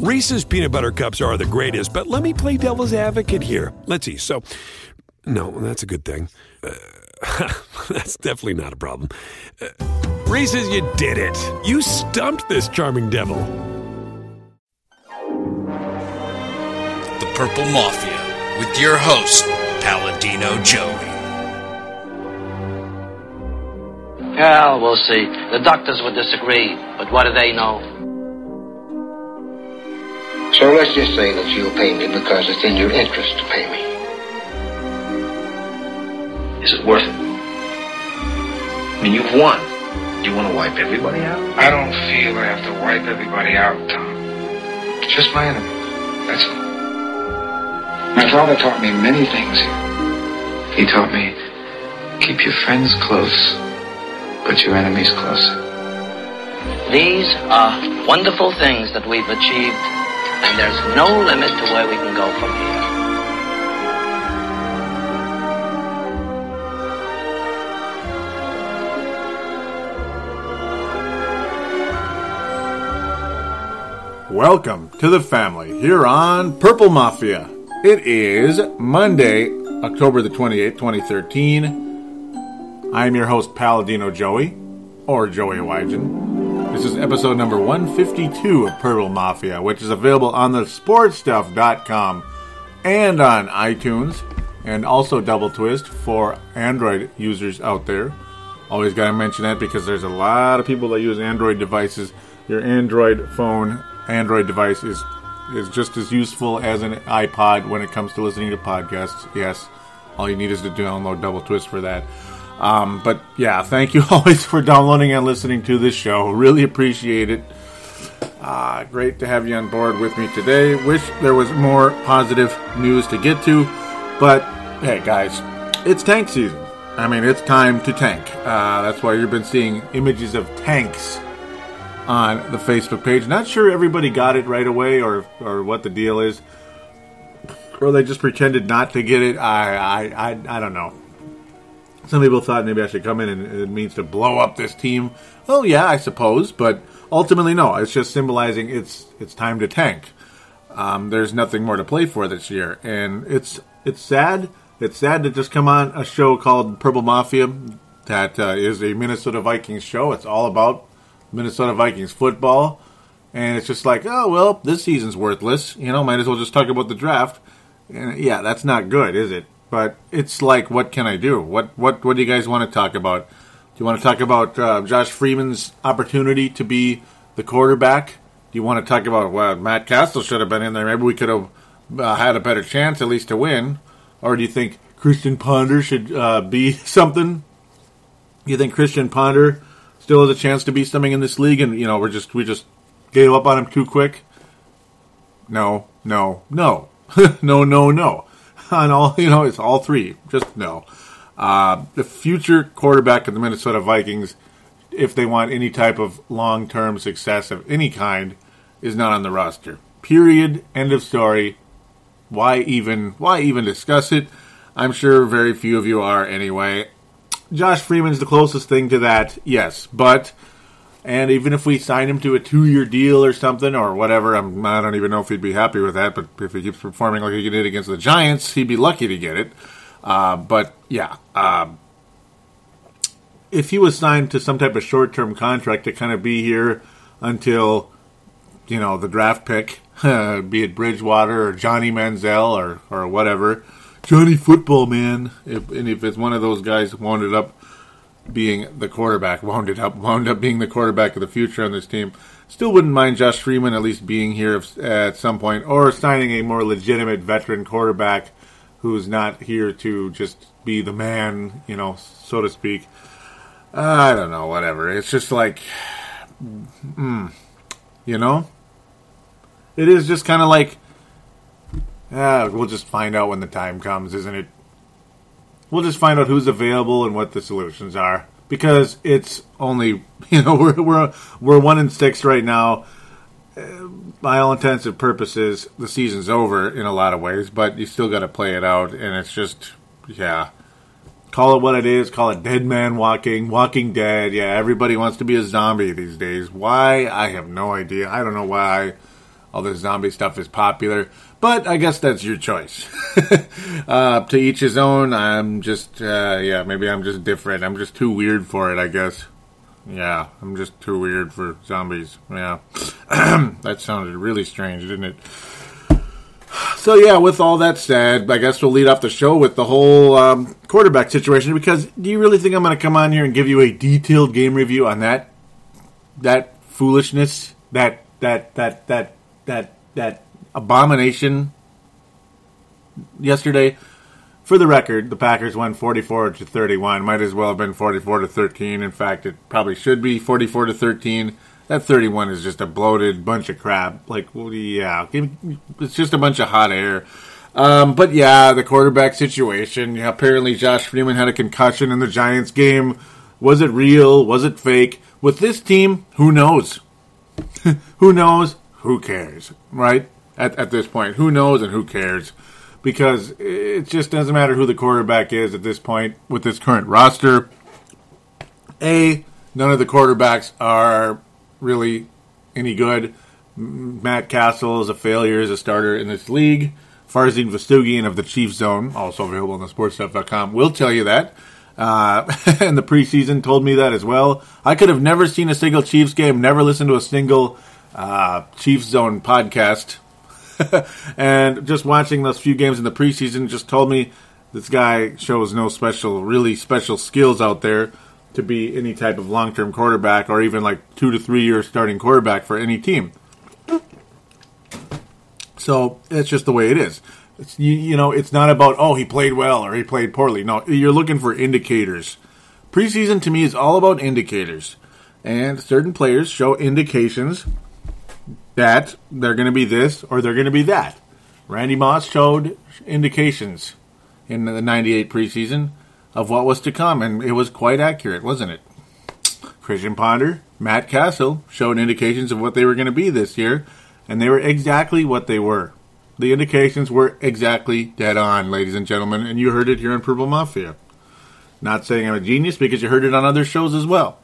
Reese's peanut butter cups are the greatest, but let me play devil's advocate here. Let's see. So, no, that's a good thing. Uh, that's definitely not a problem. Uh, Reese's, you did it. You stumped this charming devil. The Purple Mafia with your host, Paladino Joey. Well, we'll see. The doctors would disagree, but what do they know? So let's just say that you'll pay me because it's in your interest to pay me. Is it worth it? I mean, you've won. Do you want to wipe everybody out? I don't feel I have to wipe everybody out, Tom. Just my enemies. That's all. My father taught me many things. He taught me keep your friends close, but your enemies closer. These are wonderful things that we've achieved, and there's no limit to where we can go from here. Welcome to the family here on Purple Mafia. It is Monday, October the 28th, 2013. I'm your host, Paladino Joey, or Joey Wygen. This is episode number 152 of Purple Mafia, which is available on the sportstuff.com and on iTunes, and also Double Twist for Android users out there. Always got to mention that because there's a lot of people that use Android devices. Your Android phone Android device is is just as useful as an iPod when it comes to listening to podcasts. Yes, all you need is to download Double Twist for that. Um, but yeah, thank you always for downloading and listening to this show. Really appreciate it. Uh, great to have you on board with me today. Wish there was more positive news to get to, but hey, guys, it's tank season. I mean, it's time to tank. Uh, that's why you've been seeing images of tanks on the Facebook page. Not sure everybody got it right away or or what the deal is, or they just pretended not to get it. I I I, I don't know. Some people thought maybe I should come in and it means to blow up this team. Oh yeah, I suppose, but ultimately no. It's just symbolizing it's it's time to tank. Um, there's nothing more to play for this year, and it's it's sad. It's sad to just come on a show called Purple Mafia that uh, is a Minnesota Vikings show. It's all about Minnesota Vikings football. And it's just like, oh, well, this season's worthless. You know, might as well just talk about the draft. And yeah, that's not good, is it? But it's like, what can I do? What what what do you guys want to talk about? Do you want to talk about uh, Josh Freeman's opportunity to be the quarterback? Do you want to talk about well, Matt Cassel should have been in there? Maybe we could have uh, had a better chance at least to win. Or do you think Christian Ponder should uh, be something? You think Christian Ponder still has a chance to be something in this league, and you know we're just we just gave up on him too quick. No, no, no, no, no, no. On all you know, it's all three. Just no. Uh, the future quarterback of the Minnesota Vikings, if they want any type of long-term success of any kind, is not on the roster. Period. End of story. Why even? Why even discuss it? I'm sure very few of you are anyway. Josh Freeman's the closest thing to that, yes. But and even if we sign him to a two-year deal or something or whatever, I'm, I don't even know if he'd be happy with that. But if he keeps performing like he did against the Giants, he'd be lucky to get it. Uh, but yeah, um, if he was signed to some type of short-term contract to kind of be here until you know the draft pick, be it Bridgewater or Johnny Manziel or or whatever Johnny Football Man. If, and if it's one of those guys wound up being the quarterback, wound it up wound up being the quarterback of the future on this team, still wouldn't mind Josh Freeman at least being here if, at some point, or signing a more legitimate veteran quarterback who's not here to just be the man, you know, so to speak. I don't know, whatever. It's just like, mm, you know. It is just kind of like, ah, we'll just find out when the time comes, isn't it? We'll just find out who's available and what the solutions are because it's only you know we're we're we're one in six right now. Uh, by all intents and purposes, the season's over in a lot of ways, but you still got to play it out, and it's just yeah. Call it what it is. Call it Dead Man Walking, Walking Dead. Yeah, everybody wants to be a zombie these days. Why? I have no idea. I don't know why all this zombie stuff is popular. But I guess that's your choice. uh, to each his own. I'm just, uh, yeah, maybe I'm just different. I'm just too weird for it, I guess. Yeah, I'm just too weird for zombies. Yeah. that sounded really strange, didn't it? So, yeah, with all that said, I guess we'll lead off the show with the whole um, quarterback situation because do you really think I'm going to come on here and give you a detailed game review on that? That foolishness? That, that, that, that, that, that abomination yesterday. For the record, the Packers won 44 to 31. Might as well have been 44 to 13. In fact, it probably should be 44 to 13. That 31 is just a bloated bunch of crap. Like, well, yeah, it's just a bunch of hot air. Um, but yeah, the quarterback situation. Yeah, apparently Josh Freeman had a concussion in the Giants game. Was it real? Was it fake? With this team, who knows? who knows? Who cares? Right? At, at this point. Who knows and who cares? Because it just doesn't matter who the quarterback is at this point with this current roster. A, none of the quarterbacks are really any good. Matt Cassel is a failure as a starter in this league. Farzin Vastugian of the Chiefs Zone, also available on the sportstuff.com, will tell you that. Uh, and the preseason told me that as well. I could have never seen a single Chiefs game, never listened to a single uh, Chiefs Zone podcast and just watching those few games in the preseason just told me this guy shows no special, really special skills out there to be any type of long term quarterback or even like two to three year starting quarterback for any team. So it's just the way it is. It's, you, you know, it's not about, oh, he played well or he played poorly. No, you're looking for indicators. Preseason to me is all about indicators. And certain players show indications that they're going to be this or they're going to be that. Randy Moss showed indications in the 98 preseason of what was to come, and it was quite accurate, wasn't it? Christian Ponder, Matt Cassel showed indications of what they were going to be this year, and they were exactly what they were. The indications were exactly dead on, ladies and gentlemen, and you heard it here in Purple Mafia. Not saying I'm a genius because you heard it on other shows as well,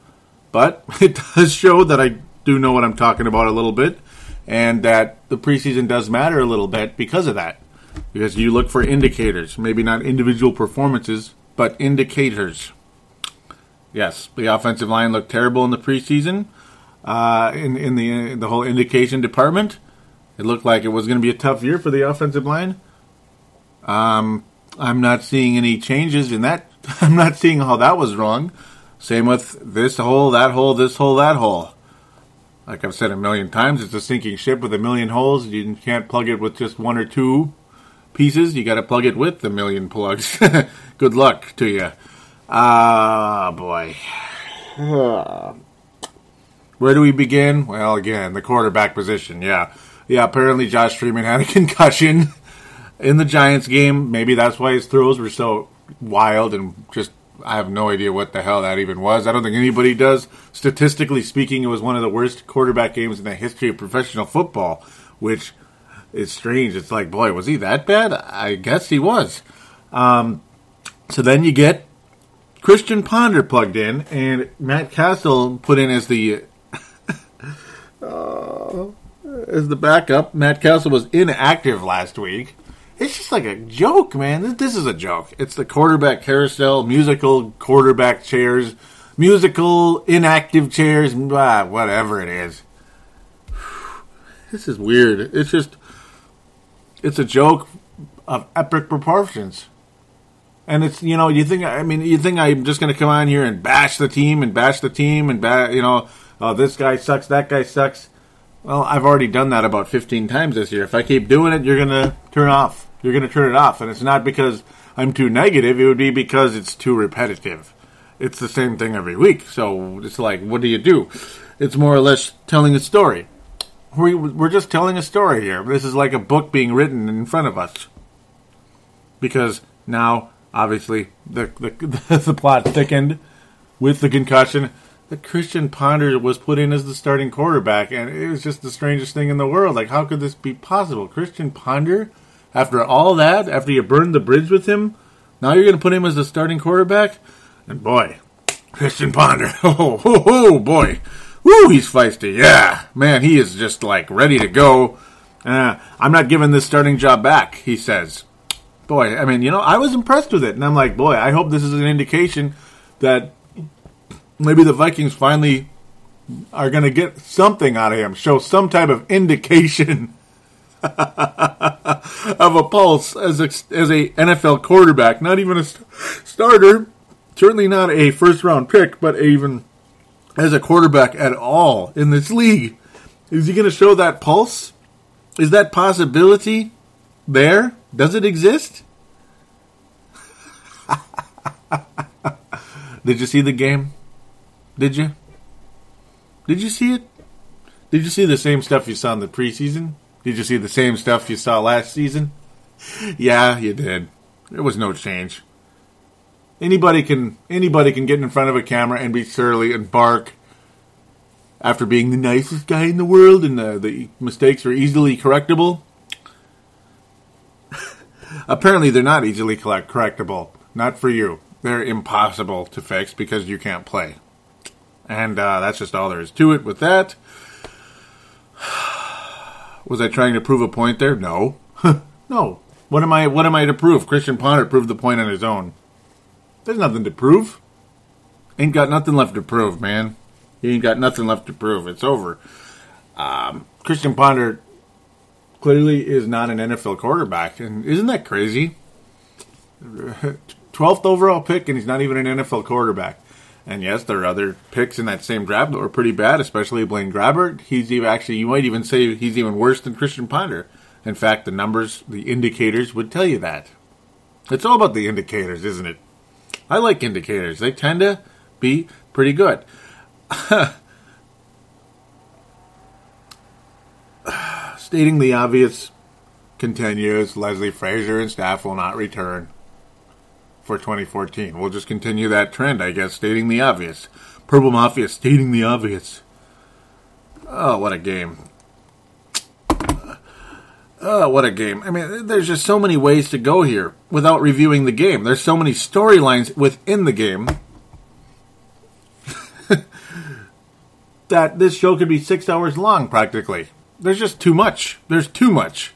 but it does show that I do know what I'm talking about a little bit, and that the preseason does matter a little bit because of that. Because you look for indicators, maybe not individual performances, but indicators. Yes, the offensive line looked terrible in the preseason. Uh, in in the in the whole indication department, it looked like it was going to be a tough year for the offensive line. Um, I'm not seeing any changes in that. I'm not seeing how that was wrong. Same with this hole, that hole, this hole, that hole like I've said a million times, it's a sinking ship with a million holes. You can't plug it with just one or two pieces. You got to plug it with a million plugs. Good luck to you. Ah, boy. Where do we begin? Well, again, the quarterback position. Yeah. Yeah, apparently Josh Freeman had a concussion in the Giants game. Maybe that's why his throws were so wild and just I have no idea what the hell that even was. I don't think anybody does. Statistically speaking, it was one of the worst quarterback games in the history of professional football, which is strange. It's like, boy, was he that bad? I guess he was. Um, so then you get Christian Ponder plugged in, and Matt Cassel put in as the uh, as the backup. Matt Cassel was inactive last week it's just like a joke, man. This is a joke. It's the quarterback carousel, musical quarterback chairs, musical inactive chairs, blah, whatever it is. This is weird. It's just, it's a joke of epic proportions. And it's you know you think I mean you think I'm just going to come on here and bash the team and bash the team and ba- you know oh this guy sucks that guy sucks. Well, I've already done that about 15 times this year. If I keep doing it, you're going to turn off you're going to turn it off. And it's not because I'm too negative, it would be because it's too repetitive. It's the same thing every week. So it's like, what do you do? It's more or less telling a story. we, we're just telling a story here. This is like a book being written in front of us. Because now, obviously, the, the, the plot thickened with the concussion. The Christian Ponder was put in as the starting quarterback, and it was just the strangest thing in the world. Like, how could this be possible? Christian Ponder, after all that, after you burned the bridge with him, now you're going to put him as the starting quarterback? And boy, Christian Ponder, oh, oh, oh boy, woo, he's feisty. Yeah, man, he is just like ready to go. Uh, I'm not giving this starting job back, he says. Boy, I mean, you know, I was impressed with it, and I'm like, boy, I hope this is an indication that maybe the Vikings finally are going to get something out of him, show some type of indication of a pulse as a, as a NFL quarterback, not even a st- starter, certainly not a first round pick, but even as a quarterback at all in this league. Is he going to show that pulse? Is that possibility there? Does it exist? Did you see the game? Did you? Did you see it? Did you see the same stuff you saw in the preseason? Did you see the same stuff you saw last season? Yeah, you did. There was no change. Anybody can anybody can get in front of a camera and be surly and bark after being the nicest guy in the world and the, the mistakes are easily correctable. Apparently, they're not easily correctable. Not for you. They're impossible to fix because you can't play. And uh, that's just all there is to it with that. Was I trying to prove a point there? No. no. What am I what am I to prove? Christian Ponder proved the point on his own. There's nothing to prove. Ain't got nothing left to prove, man. He ain't got nothing left to prove. It's over. Um, Christian Ponder clearly is not an NFL quarterback, and isn't that crazy? Twelfth overall pick, and he's not even an NFL quarterback. And yes, there are other picks in that same draft that were pretty bad, especially Blaine Gabbert. He's even actually, you might even say he's even worse than Christian Ponder. In fact, the numbers, the indicators would tell you that. It's all about the indicators, isn't it? I like indicators. They tend to be pretty good. Stating the obvious continues, Leslie Frazier and staff will not return for 2014. We'll just continue that trend, I guess, stating the obvious. Purple Mafia stating the obvious. Oh, what a game. Oh, what a game. I mean, there's just so many ways to go here without reviewing the game. There's so many storylines within the game that this show could be six hours long, practically. There's just too much. There's too much.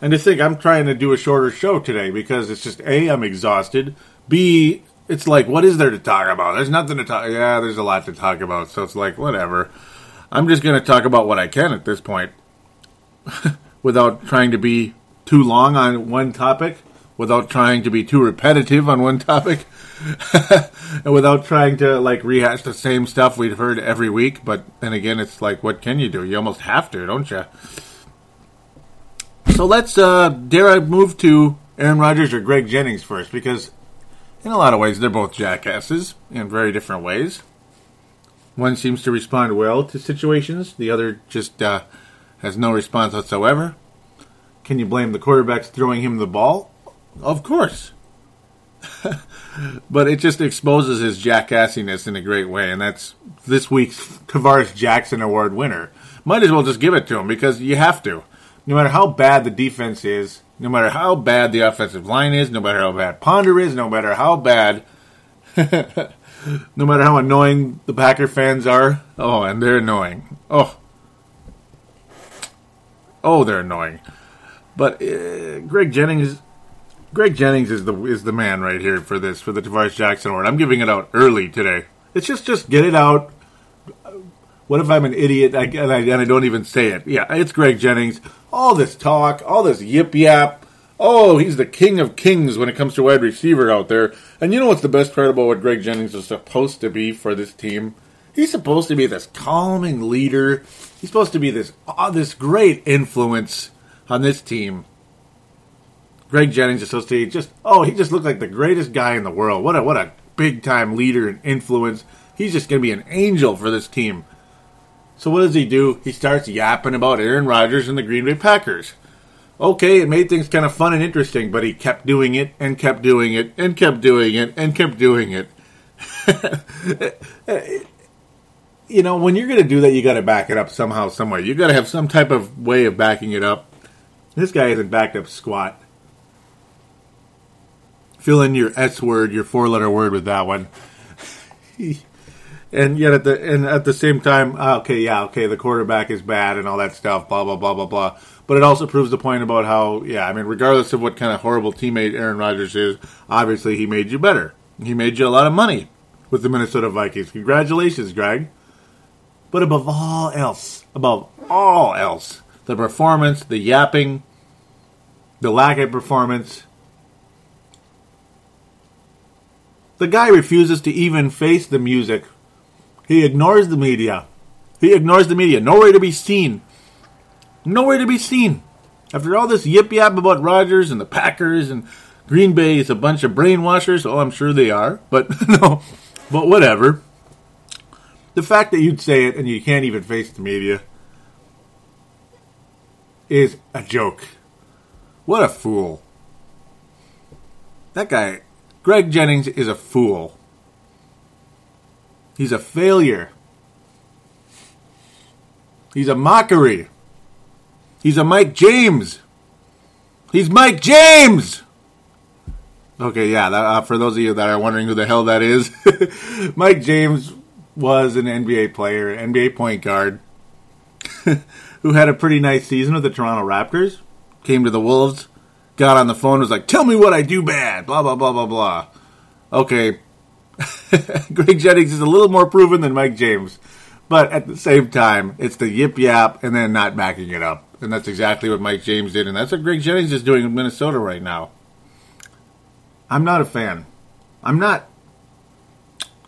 And to think I'm trying to do a shorter show today because it's just A, I'm exhausted. B, it's like, what is there to talk about? There's nothing to talk. Yeah, there's a lot to talk about. So it's like, whatever. I'm just going to talk about what I can at this point without trying to be too long on one topic, without trying to be too repetitive on one topic, and without trying to like rehash the same stuff we've heard every week. But then again, it's like, what can you do? You almost have to, don't you? So let's, uh, dare I move to Aaron Rodgers or Greg Jennings first? Because in a lot of ways, they're both jackasses in very different ways. One seems to respond well to situations, the other just uh, has no response whatsoever. Can you blame the quarterbacks throwing him the ball? Of course. but it just exposes his jackassiness in a great way, and that's this week's Tarvaris Jackson Award winner. Might as well just give it to him because you have to no matter how bad the defense is, no matter how bad the offensive line is, no matter how bad Ponder is, no matter how bad, no matter how annoying the Packer fans are. Oh, and they're annoying. Oh, oh, they're annoying. But uh, Greg Jennings, Greg Jennings is the is the man right here for this for the Tarvaris Jackson award. I'm giving it out early today. It's just just get it out. What if I'm an idiot and I, and I don't even say it? Yeah, it's Greg Jennings all this talk, all this yip yap. Oh, he's the king of kings when it comes to wide receiver out there. And you know what's the best part about what Greg Jennings is supposed to be for this team? He's supposed to be this calming leader. He's supposed to be this oh, this great influence on this team. Greg Jennings is supposed to just oh he just looked like the greatest guy in the world. What a what a big time leader and influence. He's just going to be an angel for this team. So what does he do? He starts yapping about Aaron Rodgers and the Green Bay Packers. Okay, it made things kind of fun and interesting, but he kept doing it and kept doing it and kept doing it and kept doing it. you know, when you're going to do that, you got to back it up somehow, somewhere. You got to have some type of way of backing it up. This guy hasn't backed up squat. Fill in your S word, your four letter word with that one. and yet at the and at the same time, uh, okay, yeah, okay, the quarterback is bad and all that stuff, blah blah blah blah blah. But it also proves the point about how, yeah, I mean, regardless of what kind of horrible teammate Aaron Rodgers is, obviously he made you better. He made you a lot of money with the Minnesota Vikings. Congratulations, Greg. But above all else, above all else, the performance, the yapping, the lack of performance. The guy refuses to even face the music. He ignores the media. He ignores the media. Nowhere to be seen. Nowhere to be seen. After all this yip yap about Rodgers and the Packers and Green Bay is a bunch of brainwashers. Oh, I'm sure they are. But no, but whatever. The fact that you'd say it and you can't even face the media is a joke. What a fool. That guy, Greg Jennings, is a fool. He's a failure. He's a mockery. He's a Mike James. He's Mike James! Okay, yeah, that, uh, for those of you that are wondering who the hell that is, Mike James was an NBA player, NBA point guard, who had a pretty nice season with the Toronto Raptors, came to the Wolves, got on the phone, was like, tell me what I do bad, blah, blah, blah, blah, blah. Okay, Greg Jennings is a little more proven than Mike James, but at the same time, it's the yip yap and then not backing it up. And that's exactly what Mike James did, and that's what Greg Jennings is doing in Minnesota right now. I'm not a fan. I'm not.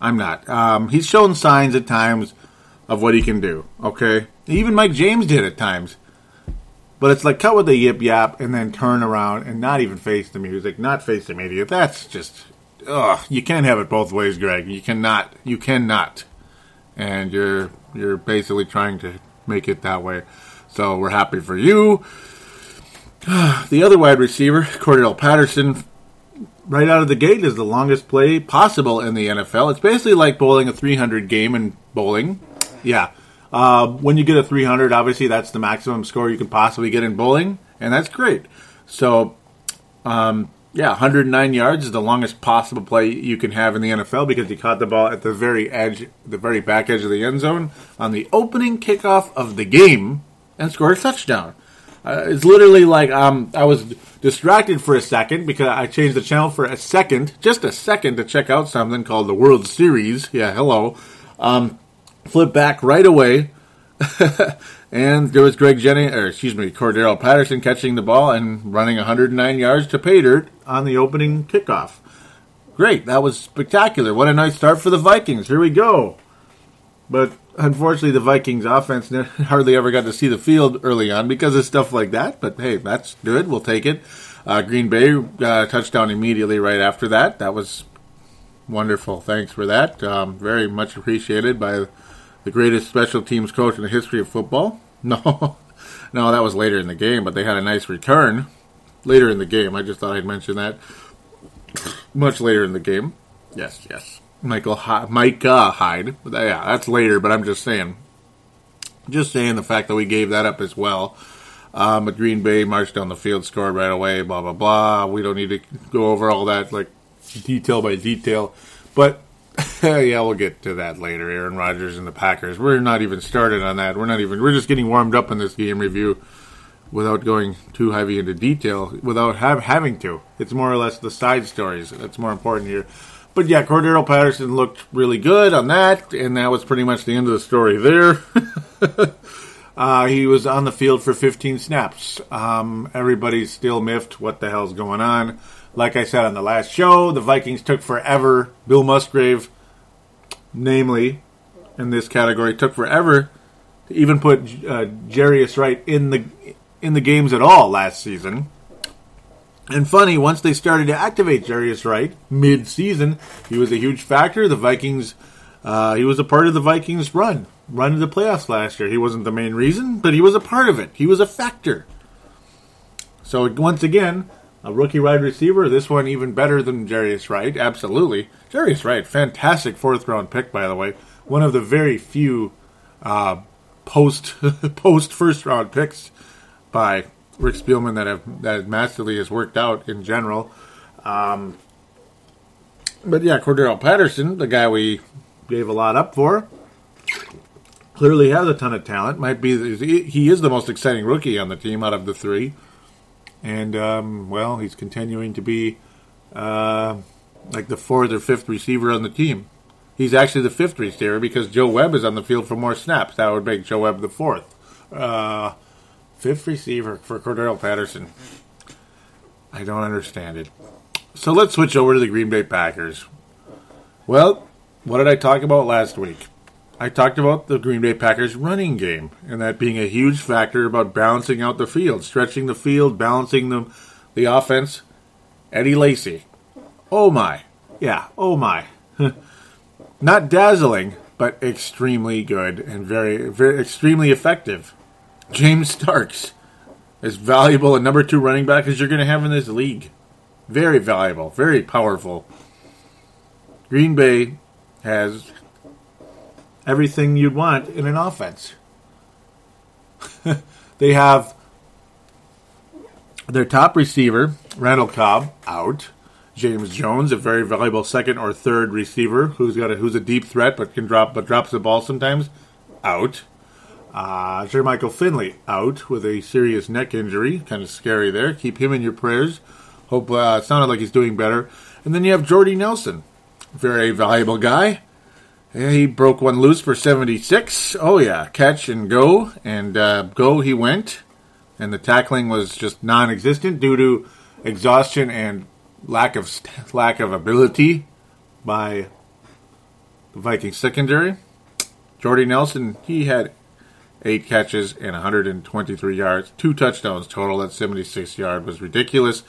I'm not. Um, he's shown signs at times of what he can do. Okay, even Mike James did at times. But it's like cut with the yip yap and then turn around and not even face the music, not face the media. That's just, ugh. You can't have it both ways, Greg. You cannot. You cannot. And you're you're basically trying to make it that way. So we're happy for you. The other wide receiver, Cordarrelle Patterson, right out of the gate is the longest play possible in the NFL. It's basically like bowling a 300 game in bowling. Yeah. Uh, when you get a 300, obviously that's the maximum score you can possibly get in bowling, and that's great. So, um, yeah, 109 yards is the longest possible play you can have in the NFL because he caught the ball at the very edge, the very back edge of the end zone on the opening kickoff of the game and scored a touchdown. Uh, it's literally like um, I was distracted for a second because I changed the channel for a second, just a second, to check out something called the World Series. Yeah, hello. Um, flip back right away, and there was Greg Jennings, or excuse me, Cordarrelle Patterson catching the ball and running 109 yards to pay dirt on the opening kickoff. Great, that was spectacular. What a nice start for the Vikings. Here we go. But unfortunately, the Vikings offense hardly ever got to see the field early on because of stuff like that. But hey, that's good. We'll take it. Uh, Green Bay uh, touchdown immediately right after that. That was wonderful. Thanks for that. Um, very much appreciated by the greatest special teams coach in the history of football. No, no, that was later in the game, but they had a nice return later in the game. I just thought I'd mention that. Much later in the game. Yes, yes. Michael H- Micah Hyde. Yeah, that's later, but I'm just saying. Just saying the fact that we gave that up as well. Um, but Green Bay marched down the field, scored right away, blah, blah, blah. We don't need to go over all that, like, detail by detail. But, yeah, we'll get to that later. Aaron Rodgers and the Packers. We're not even started on that. We're not even, we're just getting warmed up in this game review without going too heavy into detail, without have, having to. It's more or less the side stories that's more important here. But yeah, Cordarrelle Patterson looked really good on that, and that was pretty much the end of the story there. uh, he was on the field for 15 snaps. Um, everybody's still miffed. What the hell's going on? Like I said on the last show, the Vikings took forever. Bill Musgrave, namely, in this category, took forever to even put uh, Jarius Wright in the in the games at all last season. And funny, once they started to activate Jarius Wright mid-season, he was a huge factor. The Vikings, uh, he was a part of the Vikings' run. run to the playoffs last year. He wasn't the main reason, but he was a part of it. He was a factor. So once again, a rookie wide receiver. This one even better than Jarius Wright. Absolutely, Jarius Wright, fantastic fourth round pick by the way. One of the very few uh, post post first round picks by Rick Spielman that have that massively has worked out in general. Um, but yeah, Cordarrelle Patterson, the guy we gave a lot up for, clearly has a ton of talent. Might be he is the most exciting rookie on the team out of the three, and um, well, he's continuing to be uh, like the fourth or fifth receiver on the team. He's actually the fifth receiver because Joe Webb is on the field for more snaps. That would make Joe Webb the fourth. Uh, fifth receiver for Cordarrelle Patterson. I don't understand it. So let's switch over to the Green Bay Packers. Well, what did I talk about last week? I talked about the Green Bay Packers running game and that being a huge factor about balancing out the field, stretching the field, balancing the, the offense. Eddie Lacy. Oh my. Yeah, oh my. Not dazzling, but extremely good and very, very extremely effective. James Starks, as valuable a number two running back as you're going to have in this league. Very valuable, very powerful. Green Bay has everything you'd want in an offense. they have their top receiver, Randall Cobb, out. James Jones, a very valuable second or third receiver who's got a, who's a deep threat but can drop but drops the ball sometimes, out. Uh, Jermichael Finley out with a serious neck injury, kind of scary there. Keep him in your prayers. Hope uh, sounded like he's doing better. And then you have Jordy Nelson, very valuable guy. Yeah, he broke one loose for 76. Oh yeah, catch and go, and uh, go he went, and the tackling was just non-existent due to exhaustion and lack of lack of ability by the Viking secondary. Jordy Nelson, he had eight catches and 123 yards, two touchdowns total. That 76 yard was ridiculous.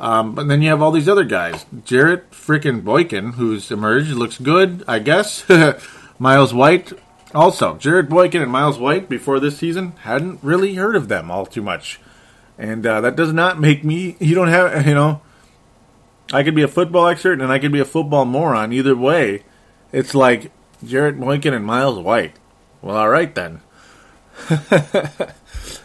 Um, but then you have all these other guys. Jarrett freaking Boykin, who's emerged, looks good, I guess. Myles White, also. Jarrett Boykin and Myles White, before this season, hadn't really heard of them all too much. And uh, that does not make me, you don't have, you know, I could be a football expert and I could be a football moron. Either way, it's like Jarrett Boykin and Myles White. Well, all right then.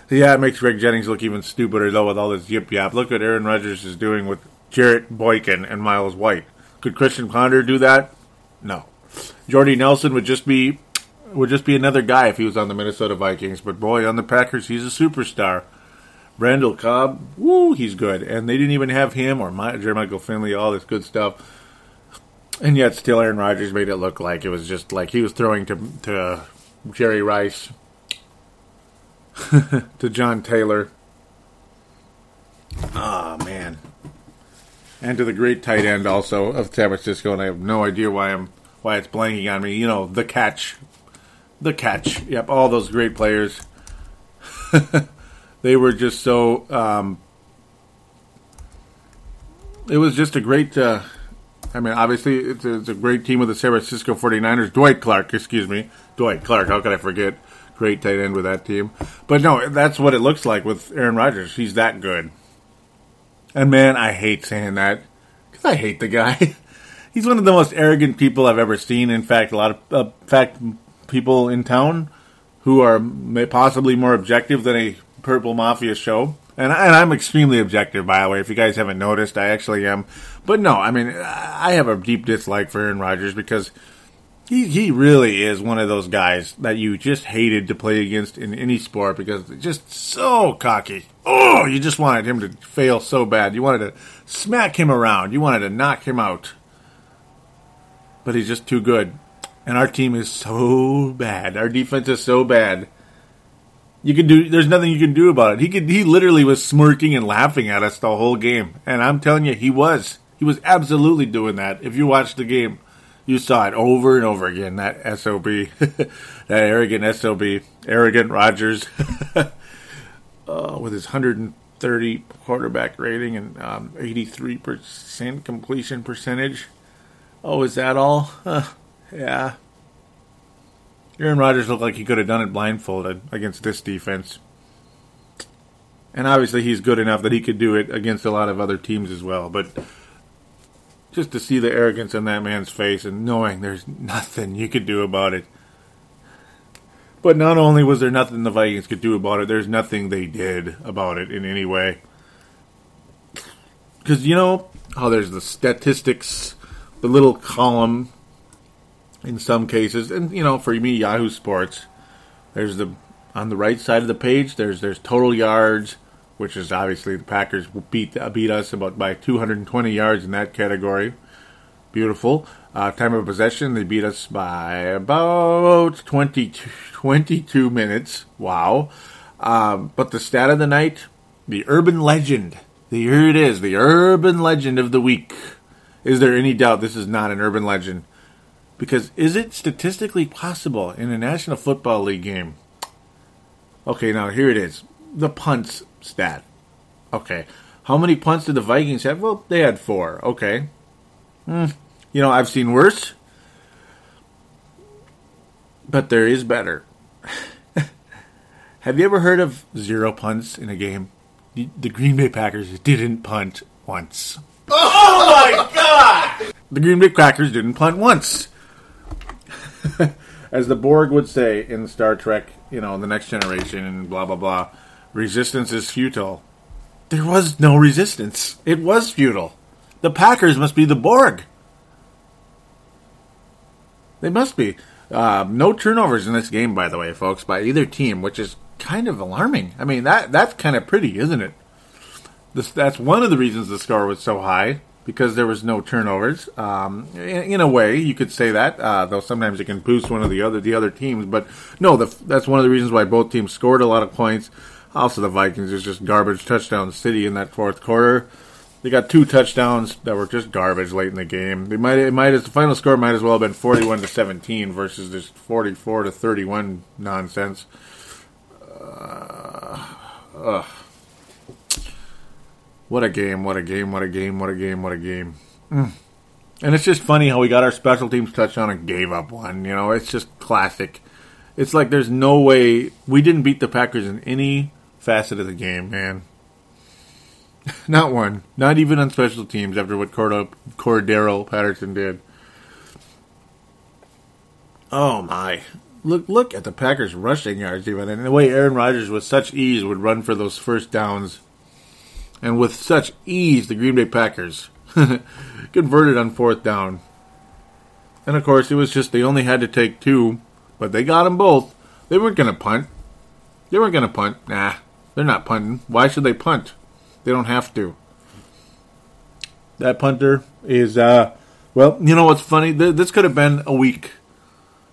yeah, it makes Greg Jennings look even stupider though with all this yip yap. Look what Aaron Rodgers is doing with Jarrett Boykin and Myles White. Could Christian Ponder do that? No. Jordy Nelson would just be would just be another guy if he was on the Minnesota Vikings. But boy, on the Packers, he's a superstar. Randall Cobb, woo, he's good. And they didn't even have him or My, Jermichael Finley, all this good stuff. And yet, still, Aaron Rodgers made it look like it was just like he was throwing to to Jerry Rice to John Taylor. Ah, oh, man. And to the great tight end also of San Francisco, and I have no idea why I'm why it's blanking on me. You know, the catch. The catch. Yep, all those great players. they were just so um, it was just a great uh, I mean, obviously, it's a, it's a, great team with the San Francisco 49ers. Dwight Clark, excuse me. Dwight Clark, how could I forget? Great tight end with that team. But no, that's what it looks like with Aaron Rodgers. He's that good. And man, I hate saying that because I hate the guy. He's one of the most arrogant people I've ever seen. In fact, a lot of uh, fact people in town who are possibly more objective than a Purple Mafia show. And, I, and I'm extremely objective, by the way. If you guys haven't noticed, I actually am. But no, I mean, I have a deep dislike for Aaron Rodgers because he he really is one of those guys that you just hated to play against in any sport because just so cocky. Oh, you just wanted him to fail so bad. You wanted to smack him around. You wanted to knock him out. But he's just too good. And our team is so bad. Our defense is so bad. You can do there's nothing you can do about it. He could he literally was smirking and laughing at us the whole game. And I'm telling you, he was. He was absolutely doing that if you watched the game you saw it over and over again. That sob, that arrogant sob, arrogant Rodgers, uh, with his 130 quarterback rating and um, 83% completion percentage. Oh, is that all? Yeah. Aaron Rodgers looked like he could have done it blindfolded against this defense. And obviously, he's good enough that he could do it against a lot of other teams as well. But just to see the arrogance in that man's face and knowing there's nothing you could do about it. But not only was there nothing the Vikings could do about it, there's nothing they did about it in any way. Because you know how there's the statistics, the little column in some cases, and you know for me Yahoo Sports, there's the on the right side of the page. There's there's total yards, which is obviously the Packers beat beat us about by 220 yards in that category. Beautiful. Uh, time of possession, they beat us by about 22, 22 minutes. Wow. Um, but the stat of the night, the urban legend. The, here it is, the urban legend of the week. Is there any doubt this is not an urban legend? Because is it statistically possible in a National Football League game? Okay, now here it is. The punts stat. Okay. How many punts did the Vikings have? Well, they had four. Okay. Hmm. You know, I've seen worse, but there is better. Have you ever heard of zero punts in a game? The Green Bay Packers didn't punt once. Oh my god! The Green Bay Packers didn't punt once. As the Borg would say in Star Trek, you know, the next generation and blah blah blah, resistance is futile. There was no resistance. It was futile. The Packers must be the Borg. They must be. Uh, no turnovers in this game, by the way, folks, by either team, which is kind of alarming. I mean, that that's kind of pretty, isn't it? This, that's one of the reasons the score was so high because there was no turnovers. Um, in, in, a way, you could say that, uh, though sometimes it can boost one of the other the other teams. But no, the, that's one of the reasons why both teams scored a lot of points. Also, the Vikings is just garbage touchdown city in that fourth quarter. They got two touchdowns that were just garbage late in the game. They might it might as the final score might as well have been forty one to seventeen versus this forty four to thirty one nonsense. Uh, ugh. What a game! What a game! What a game! What a game! What a game! Mm. And it's just funny how we got our special teams touchdown and gave up one. You know, it's just classic. It's like there's no way we didn't beat the Packers in any facet of the game, man. Not one. Not even on special teams after what Cordarrelle Patterson did. Oh my. Look look at the Packers rushing yards even and the way Aaron Rodgers with such ease would run for those first downs. And with such ease the Green Bay Packers converted on fourth down. And of course it was just they only had to take two, but they got them both. They weren't going to punt. They weren't going to punt. Nah, they're not punting. Why should they punt? They don't have to. That punter is, uh, well, you know what's funny? This could have been a week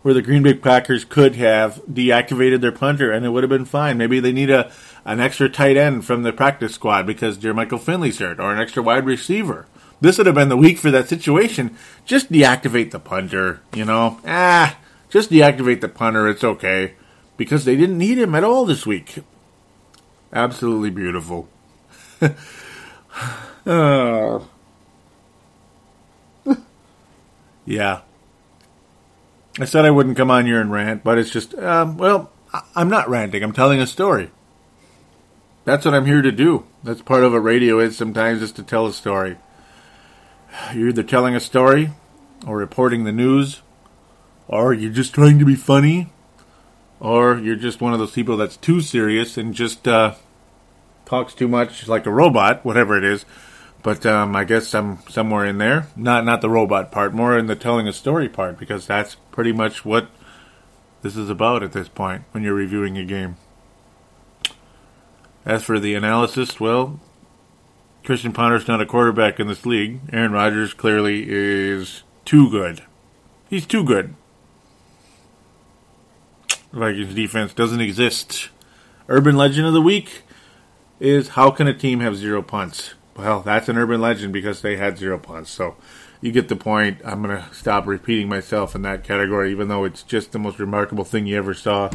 where the Green Bay Packers could have deactivated their punter and it would have been fine. Maybe they need a an extra tight end from the practice squad because Jermichael Finley's hurt, or an extra wide receiver. This would have been the week for that situation. Just deactivate the punter, you know. Ah, just deactivate the punter. It's okay because they didn't need him at all this week. Absolutely beautiful. yeah. I said I wouldn't come on here and rant, but it's just, um, well, I'm not ranting. I'm telling a story. That's what I'm here to do. That's part of what radio is sometimes, is to tell a story. You're either telling a story, or reporting the news, or you're just trying to be funny, or you're just one of those people that's too serious and just uh, talks too much like a robot, whatever it is. But um, I guess I'm somewhere in there. Not not the robot part, more in the telling a story part, because that's pretty much what this is about at this point when you're reviewing a game. As for the analysis, well, Christian Ponder's not a quarterback in this league. Aaron Rodgers clearly is too good. He's too good. Vikings defense doesn't exist. Urban legend of the week is how can a team have zero punts? Well, that's an urban legend because they had zero punts. So you get the point. I'm going to stop repeating myself in that category, even though it's just the most remarkable thing you ever saw.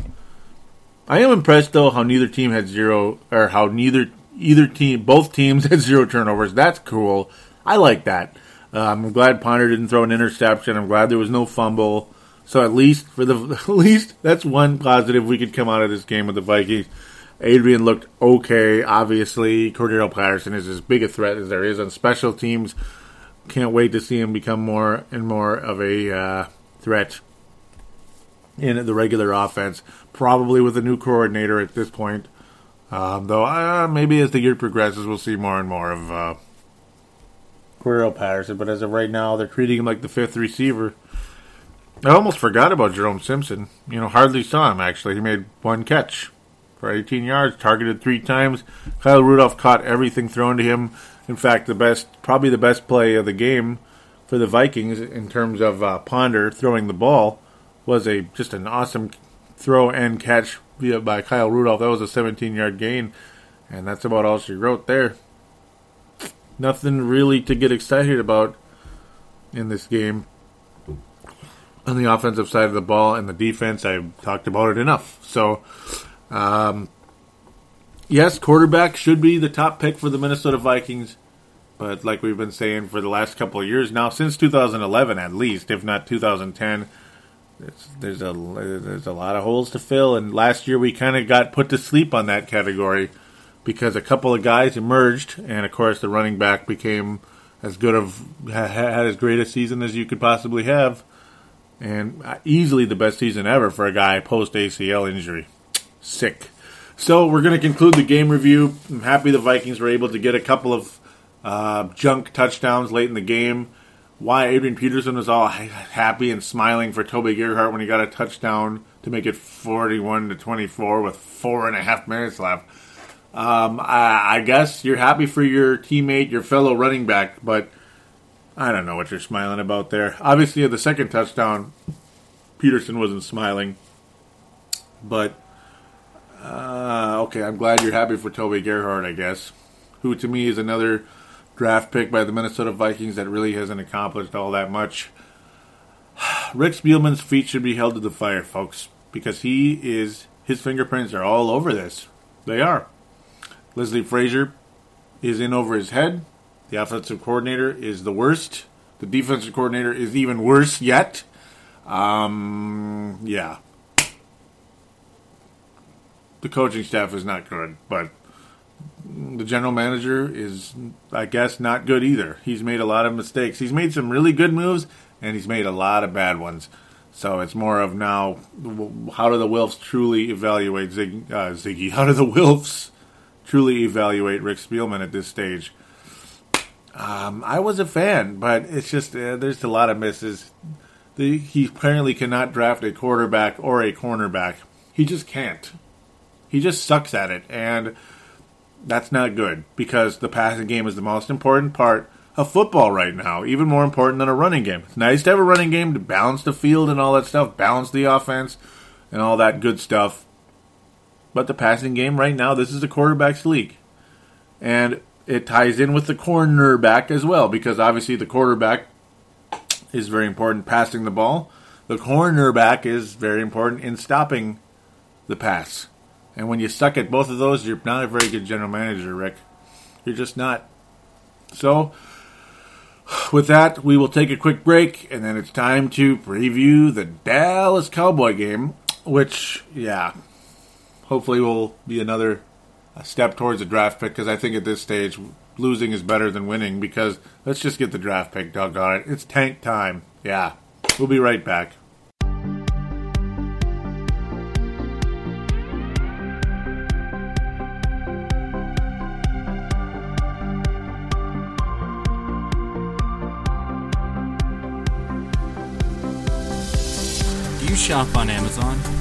I am impressed though how neither team had zero, or how neither either team, both teams had zero turnovers. That's cool. I like that. Uh, I'm glad Ponder didn't throw an interception. I'm glad there was no fumble. So at least for the at least that's one positive we could come out of this game with the Vikings. Adrian looked okay. Obviously, Cordarrelle Patterson is as big a threat as there is on special teams. Can't wait to see him become more and more of a uh, threat in the regular offense. Probably with a new coordinator at this point. Um, though uh, maybe as the year progresses, we'll see more and more of uh, Cordarrelle Patterson. But as of right now, they're treating him like the fifth receiver. I almost forgot about Jerome Simpson. You know, hardly saw him actually. He made one catch for 18 yards, targeted three times. Kyle Rudolph caught everything thrown to him. In fact, the best, probably the best play of the game for the Vikings in terms of uh, Ponder throwing the ball was a just an awesome throw and catch via by Kyle Rudolph. That was a 17-yard gain, and that's about all she wrote there. Nothing really to get excited about in this game on the offensive side of the ball and the defense. I've talked about it enough. So um, yes, quarterback should be the top pick for the Minnesota Vikings, but like we've been saying for the last couple of years now, since 2011 at least, if not 2010, there's a there's a lot of holes to fill. And last year we kind of got put to sleep on that category because a couple of guys emerged, and of course the running back became as good of had as great a season as you could possibly have, and easily the best season ever for a guy post ACL injury sick. So we're going to conclude the game review. I'm happy the Vikings were able to get a couple of uh, junk touchdowns late in the game. Why Adrian Peterson was all happy and smiling for Toby Gerhart when he got a touchdown to make it 41 to 24 with four and a half minutes left. Um, I, I guess you're happy for your teammate, your fellow running back, but I don't know what you're smiling about there. Obviously, at the second touchdown, Peterson wasn't smiling, but uh, okay, I'm glad you're happy for Toby Gerhart, I guess. Who to me is another draft pick by the Minnesota Vikings that really hasn't accomplished all that much. Rick Spielman's feet should be held to the fire, folks, because he is his fingerprints are all over this. They are. Leslie Frazier is in over his head. The offensive coordinator is the worst. The defensive coordinator is even worse yet. Um, yeah, the coaching staff is not good, but the general manager is, I guess, not good either. He's made a lot of mistakes. He's made some really good moves, and he's made a lot of bad ones. So it's more of now, how do the Wilfs truly evaluate Zig, uh, Ziggy? How do the Wilfs truly evaluate Rick Spielman at this stage? Um, I was a fan, but it's just uh, there's a lot of misses. The, he apparently cannot draft a quarterback or a cornerback. He just can't. He just sucks at it, and that's not good because the passing game is the most important part of football right now, even more important than a running game. It's nice to have a running game to balance the field and all that stuff, balance the offense and all that good stuff. But the passing game right now, this is the quarterback's league. And it ties in with the cornerback as well because obviously the quarterback is very important passing the ball. The cornerback is very important in stopping the pass. And when you suck at both of those, you're not a very good general manager, Rick. You're just not. So, with that, we will take a quick break, and then it's time to preview the Dallas Cowboy game, which, yeah, hopefully will be another step towards a draft pick, because I think at this stage, losing is better than winning, because let's just get the draft pick, doggone it. It's tank time. Yeah. We'll be right back. Do you shop on Amazon?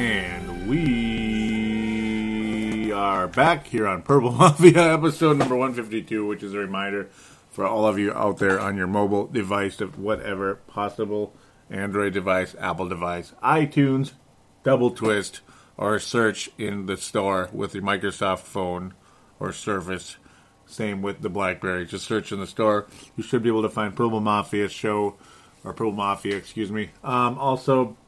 And we are back here on Purple Mafia episode number 152, which is a reminder for all of you out there on your mobile device of whatever possible Android device, Apple device, iTunes, double twist, or search in the store with your Microsoft phone or Surface. Same with the BlackBerry. Just search in the store. You should be able to find Purple Mafia show or Purple Mafia, excuse me. Um, also,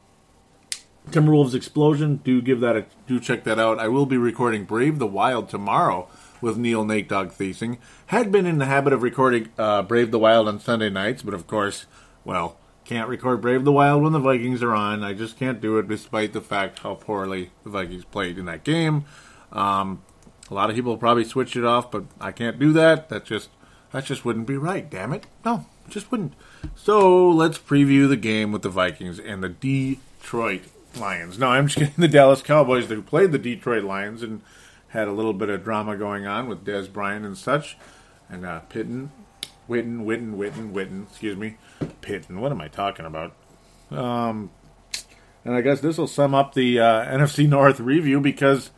Timberwolves Explosion. Do give that a do check that out. I will be recording Brave the Wild tomorrow with Neil Nate Dog Thiesing. Had been in the habit of recording uh, Brave the Wild on Sunday nights, but of course, well, can't record Brave the Wild when the Vikings are on. I just can't do it, despite the fact how poorly the Vikings played in that game. Um, a lot of people probably switch it off, but I can't do that. That just that just wouldn't be right. Damn it! No, just wouldn't. So let's preview the game with the Vikings and the Detroit Lions. No, I'm just kidding. The Dallas Cowboys who played the Detroit Lions and had a little bit of drama going on with Dez Bryant and such, and uh, Pitton, Witten, Witten, Witten, Witten. Excuse me, Pitton. What am I talking about? Um, and I guess this will sum up the uh, NFC North review because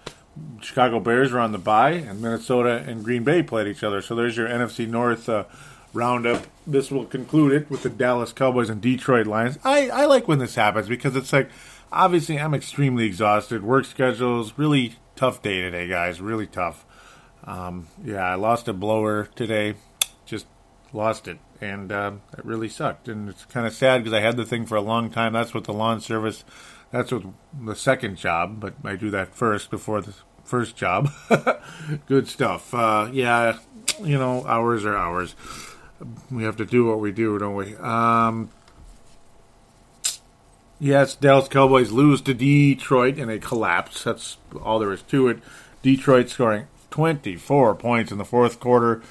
Chicago Bears are on the bye, and Minnesota and Green Bay played each other. So there's your NFC North uh, roundup. This will conclude it with the Dallas Cowboys and Detroit Lions. I, I like when this happens because it's like, obviously, I'm extremely exhausted. Work schedules, really tough day today, guys. Really tough. Um, yeah, I lost a blower today. Just lost it. And uh, it really sucked. And it's kind of sad because I had the thing for a long time. That's what the lawn service that's what the second job, but I do that first before the first job. Good stuff. Uh, yeah, you know, hours are hours. We have to do what we do, don't we? Um, yes, Dallas Cowboys lose to Detroit in a collapse. That's all there is to it. Detroit scoring 24 points in the fourth quarter.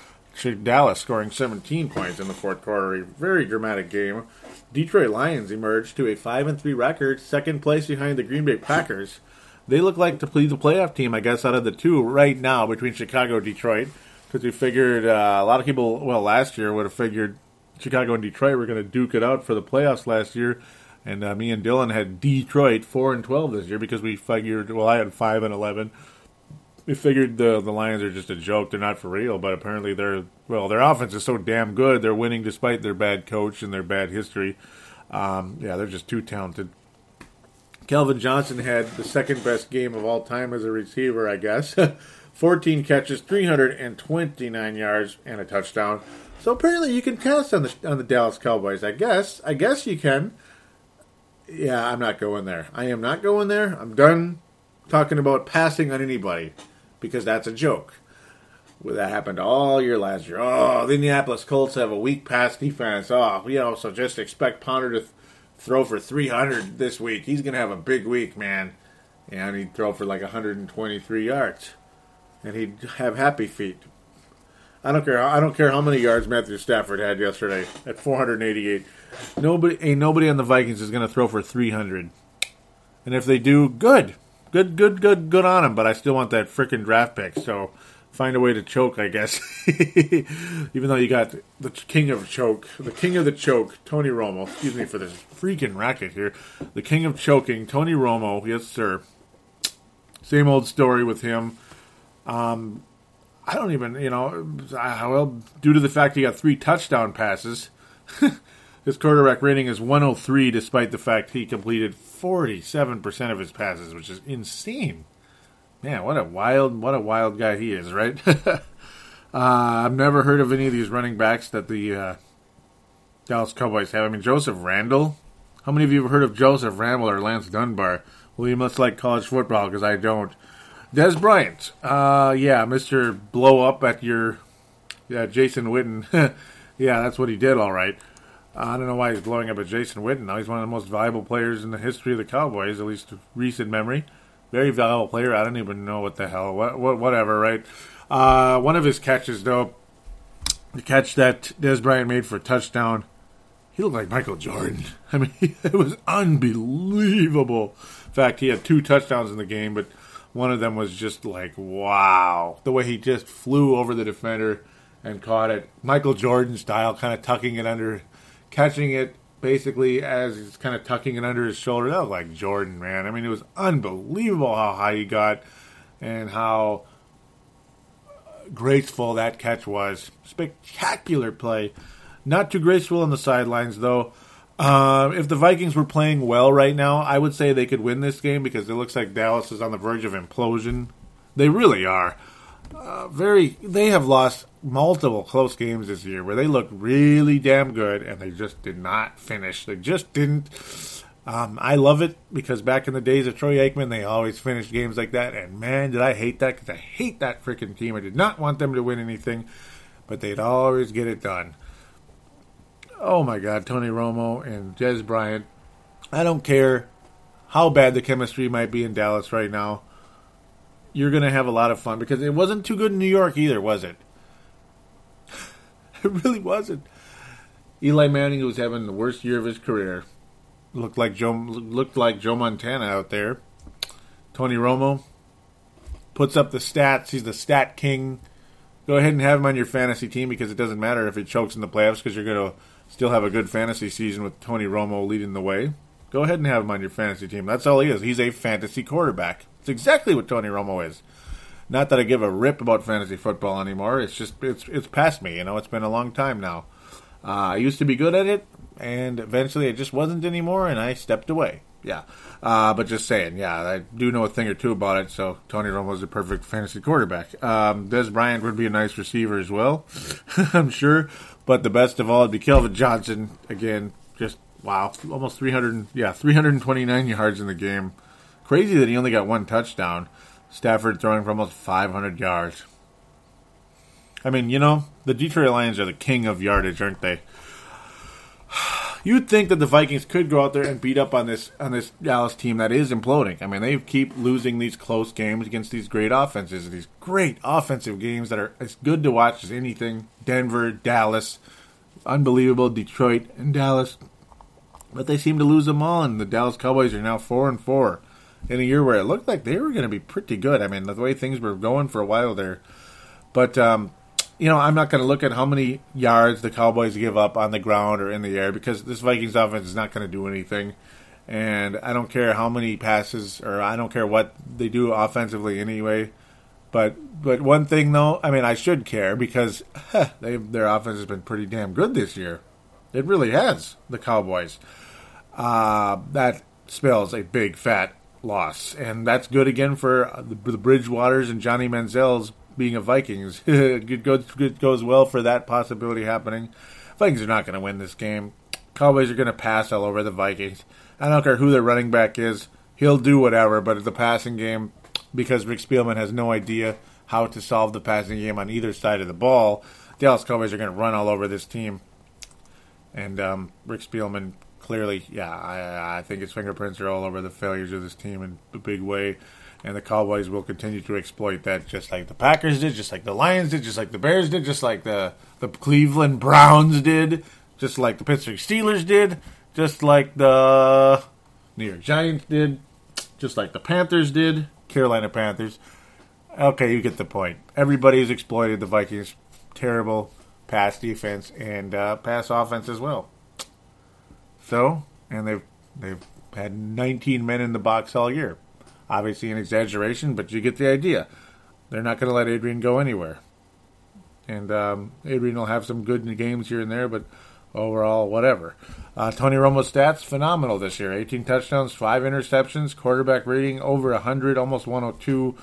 Dallas scoring 17 points in the fourth quarter. A very dramatic game. Detroit Lions emerged to a 5 and 3 record, second place behind the Green Bay Packers. They look like to be the playoff team, I guess, out of the two right now between Chicago and Detroit. Because we figured uh, a lot of people, well, last year would have figured Chicago and Detroit were going to duke it out for the playoffs last year. And uh, me and Dylan had Detroit 4 and 12 this year because we figured, well, I had 5 and 11 we figured the the Lions are just a joke. They're not for real, but apparently they're well. Their offense is so damn good. They're winning despite their bad coach and their bad history. Um, yeah, they're just too talented. Calvin Johnson had the second best game of all time as a receiver, I guess. 14 catches, 329 yards, and a touchdown. So apparently you can test on the on the Dallas Cowboys. I guess. I guess you can. Yeah, I'm not going there. I am not going there. I'm done talking about passing on anybody because that's a joke. Well, that happened all year last year. Oh, the Indianapolis Colts have a weak pass defense. Oh, you know, so just expect Ponder to th- throw for 300 this week. He's going to have a big week, man. And he'd throw for like 123 yards. And he'd have happy feet. I don't care. I don't care how many yards Matthew Stafford had yesterday at 488. Nobody, ain't nobody on the Vikings is going to throw for 300. And if they do, good good, good, good, good on him. But I still want that freaking draft pick. So find a way to choke, I guess. Even though you got the king of choke, the king of the choke, Tony Romo. Excuse me for this freaking racket here. The king of choking, Tony Romo. Yes, sir. Same old story with him. Um, I don't even, you know, well, due to the fact he got three touchdown passes, his quarterback rating is 103, despite the fact he completed 47% of his passes, which is insane. Man, what a wild, what a wild guy he is, right? uh, I've never heard of any of these running backs that the uh, Dallas Cowboys have. I mean, Joseph Randle. How many of you have heard of Joseph Randle or Lance Dunbar? Well, you must like college football because I don't. Dez Bryant. Uh, yeah, Mr. Blow Up at your yeah, Jason Witten. yeah, that's what he did, all right. I don't know why he's blowing up at Jason Witten now. He's one of the most valuable players in the history of the Cowboys, at least recent memory. Very valuable player. I don't even know what the hell. What, what whatever, right? Uh, one of his catches, though, the catch that Dez Bryant made for a touchdown, he looked like Michael Jordan. I mean, it was unbelievable. In fact, he had two touchdowns in the game, but one of them was just like, wow. The way he just flew over the defender and caught it. Michael Jordan style, kind of tucking it under catching it basically as he's kind of tucking it under his shoulder. That was like Jordan, man. I mean, it was unbelievable how high he got and how graceful that catch was. Spectacular play. Not too graceful on the sidelines, though. Uh, if the Vikings were playing well right now, I would say they could win this game because it looks like Dallas is on the verge of implosion. They really are. Uh, very, they have lost multiple close games this year where they looked really damn good and they just did not finish. They just didn't. Um, I love it because back in the days of Troy Aikman, they always finished games like that. And man, did I hate that because I hate that freaking team. I did not want them to win anything, but they'd always get it done. Oh my God, Tony Romo and Dez Bryant. I don't care how bad the chemistry might be in Dallas right now. You're going to have a lot of fun because it wasn't too good in New York either, was it? it really wasn't. Eli Manning was having the worst year of his career. Looked like Joe looked like Joe Montana out there. Tony Romo puts up the stats. He's the stat king. Go ahead and have him on your fantasy team because it doesn't matter if he chokes in the playoffs because you're going to still have a good fantasy season with Tony Romo leading the way. Go ahead and have him on your fantasy team. That's all he is. He's a fantasy quarterback. It's exactly what Tony Romo is. Not that I give a rip about fantasy football anymore. It's just it's it's past me. You know, it's been a long time now. Uh, I used to be good at it, and eventually it just wasn't anymore, and I stepped away. Yeah, uh, but just saying, yeah, I do know a thing or two about it. So Tony Romo is a perfect fantasy quarterback. Um, Dez Bryant would be a nice receiver as well, I'm sure. But the best of all would be Calvin Johnson. Again, just wow, almost 300, yeah, 329 yards in the game. Crazy that he only got one touchdown. Stafford throwing for almost 500 yards. I mean, you know, the Detroit Lions are the king of yardage, aren't they? You'd think that the Vikings could go out there and beat up on this on this Dallas team that is imploding. I mean, they keep losing these close games against these great offenses, these great offensive games that are as good to watch as anything. Denver, Dallas, unbelievable Detroit and Dallas, but they seem to lose them all. And the Dallas Cowboys are now four and four in a year where it looked like they were going to be pretty good. I mean, the way things were going for a while there. But, um, you know, I'm not going to look at how many yards the Cowboys give up on the ground or in the air because this Vikings offense is not going to do anything. And I don't care how many passes or I don't care what they do offensively anyway. But but one thing though, I mean, I should care because huh, they, their offense has been pretty damn good this year. It really has. The Cowboys. Uh, that spells a big fat loss, and that's good again for the, the Bridgewaters and Johnny Manziel's being a Vikings. it, goes, it goes well for that possibility happening. Vikings are not going to win this game. Cowboys are going to pass all over the Vikings. I don't care who their running back is. He'll do whatever, but the passing game because Rick Spielman has no idea how to solve the passing game on either side of the ball. Dallas Cowboys are going to run all over this team. And um, Rick Spielman clearly, yeah, I, I think his fingerprints are all over the failures of this team in a big way. And the Cowboys will continue to exploit that, just like the Packers did, just like the Lions did, just like the Bears did, just like the the Cleveland Browns did, just like the Pittsburgh Steelers did, just like the New York Giants did, just like the Panthers did, Carolina Panthers. Okay, you get the point. Everybody's exploited the Vikings' terrible pass defense and uh, pass offense as well. So, and they've they've had 19 men in the box all year. Obviously, an exaggeration, but you get the idea. They're not going to let Adrian go anywhere. And um, Adrian will have some good games here and there, but overall, whatever. Uh, Tony Romo's stats phenomenal this year: 18 touchdowns, five interceptions, quarterback rating over 100, almost 102.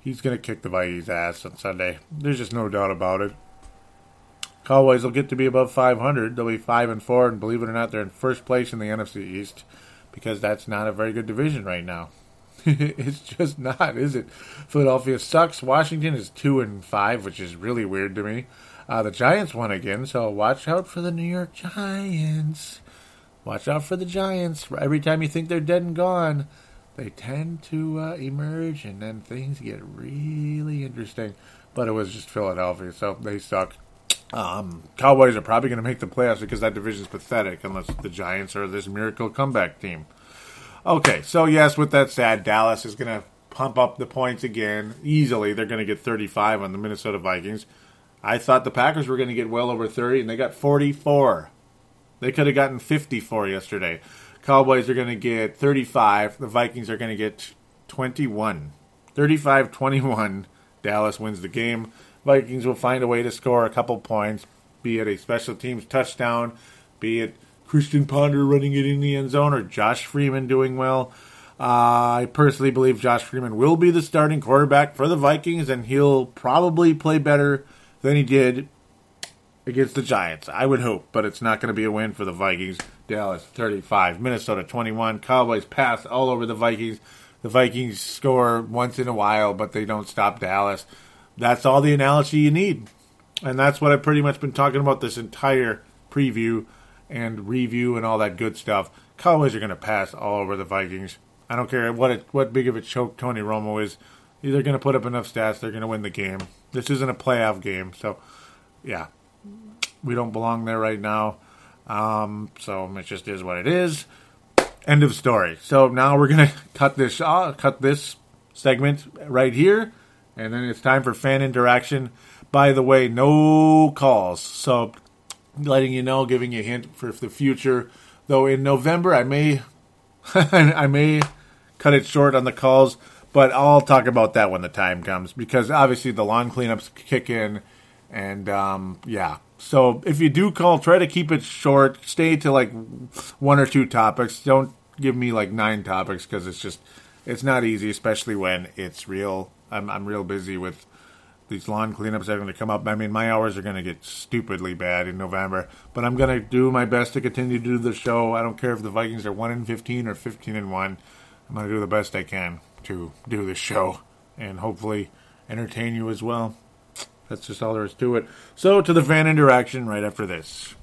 He's going to kick the Vikings' ass on Sunday. There's just no doubt about it. Cowboys will get to be above 500. They'll be five and four, and believe it or not, they're in first place in the NFC East because that's not a very good division right now. it's just not, is it? Philadelphia sucks. Washington is two and five, which is really weird to me. Uh, the Giants won again, so watch out for the New York Giants. Watch out for the Giants. Every time you think they're dead and gone, they tend to uh, emerge, and then things get really interesting. But it was just Philadelphia, so they suck. Um, Cowboys are probably going to make the playoffs because that division is pathetic unless the Giants are this miracle comeback team. Okay, so yes, with that said, Dallas is going to pump up the points again easily. They're going to get 35 on the Minnesota Vikings. I thought the Packers were going to get well over 30, and they got 44. They could have gotten 54 yesterday. Cowboys are going to get 35. The Vikings are going to get 21. 35 21. Dallas wins the game. Vikings will find a way to score a couple points, be it a special teams touchdown, be it Christian Ponder running it in the end zone, or Josh Freeman doing well. Uh, I personally believe Josh Freeman will be the starting quarterback for the Vikings, and he'll probably play better than he did against the Giants. I would hope, but it's not going to be a win for the Vikings. Dallas 35, Minnesota 21. Cowboys pass all over the Vikings. The Vikings score once in a while, but they don't stop Dallas. That's all the analogy you need. And that's what I've pretty much been talking about this entire preview and review and all that good stuff. Cowboys are going to pass all over the Vikings. I don't care what it, what big of a choke Tony Romo is. They're going to put up enough stats. They're going to win the game. This isn't a playoff game, so yeah, we don't belong there right now. Um, so it just is what it is. End of story. So now we're going to cut this uh, cut this segment right here, and then it's time for fan interaction. By the way, no calls. So letting you know, giving you a hint for the future. Though in November I may I may cut it short on the calls, but I'll talk about that when the time comes because obviously the lawn cleanups kick in, and um, yeah. So if you do call, try to keep it short. Stay to like one or two topics. Don't give me like nine topics because it's just it's not easy, especially when it's real. I'm I'm real busy with these lawn cleanups are going to come up. I mean, my hours are going to get stupidly bad in November, but I'm going to do my best to continue to do the show. I don't care if the Vikings are one in fifteen or fifteen and one. I'm going to do the best I can to do this show and hopefully entertain you as well. That's just all there is to it. So, to the fan interaction right after this.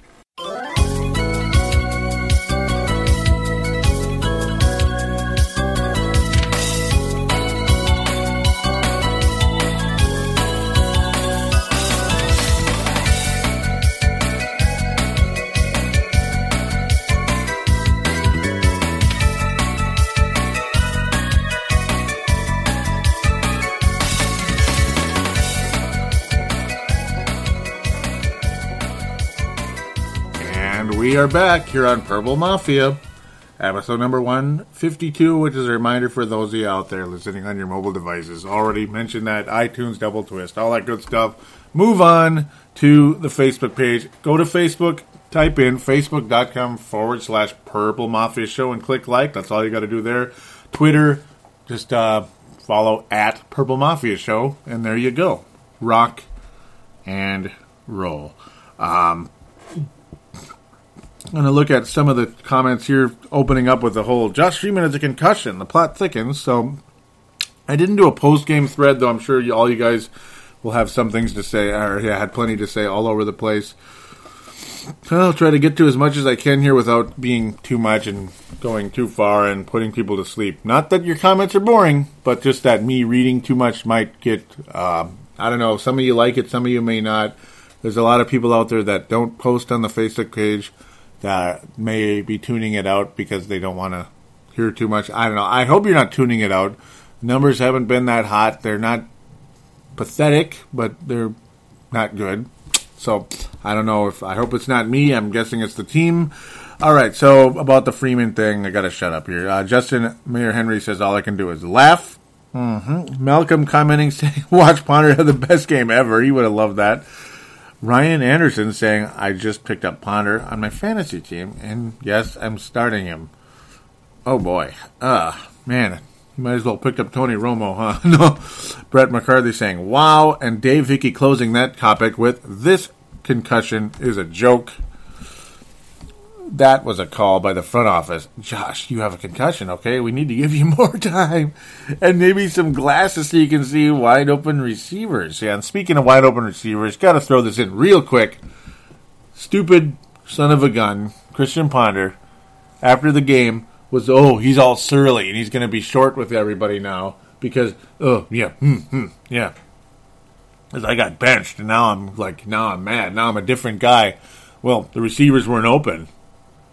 We are back here on Purple Mafia, episode number 152, which is a reminder for those of you out there listening on your mobile devices. Already mentioned that, iTunes double twist, all that good stuff. Move on to the Facebook page. Go to Facebook, type in facebook.com forward slash Purple Mafia Show and click like. That's all you got to do there. Twitter, just uh, follow at Purple Mafia Show, and there you go. Rock and roll. Um, going to look at some of the comments here, opening up with the whole Josh Freeman has a concussion. The plot thickens. So I didn't do a post game thread, though I'm sure you, all you guys will have some things to say, or yeah, had plenty to say all over the place. I'll try to get to as much as I can here without being too much and going too far and putting people to sleep. Not that your comments are boring, but just that me reading too much might get, uh, I don't know, some of you like it, some of you may not. There's a lot of people out there that don't post on the Facebook page that may be tuning it out because they don't want to hear too much. I don't know. I hope you're not tuning it out. Numbers haven't been that hot. They're not pathetic, but they're not good. So I don't know if I hope it's not me. I'm guessing it's the team. All right. So about the Freeman thing, I got to shut up here. Uh, Justin Mayor Henry says all I can do is laugh. Mm-hmm. Malcolm commenting saying, "Watch Ponder have the best game ever." He would have loved that. Ryan Anderson saying, I just picked up Ponder on my fantasy team, and yes, I'm starting him. Oh boy. Uh, man, you might as well pick up Tony Romo, huh? no. Brett McCarthy saying, wow, and Dave Hickey closing that topic with, this concussion is a joke. That was a call by the front office. Josh, you have a concussion, okay? We need to give you more time. And maybe some glasses so you can see wide open receivers. Yeah, and speaking of wide open receivers, got to throw this in real quick. Stupid son of a gun, Christian Ponder, after the game, was, oh, he's all surly and he's going to be short with everybody now because, oh, yeah, hmm, hmm, yeah. Because I got benched and now I'm like, now I'm mad. Now I'm a different guy. Well, the receivers weren't open.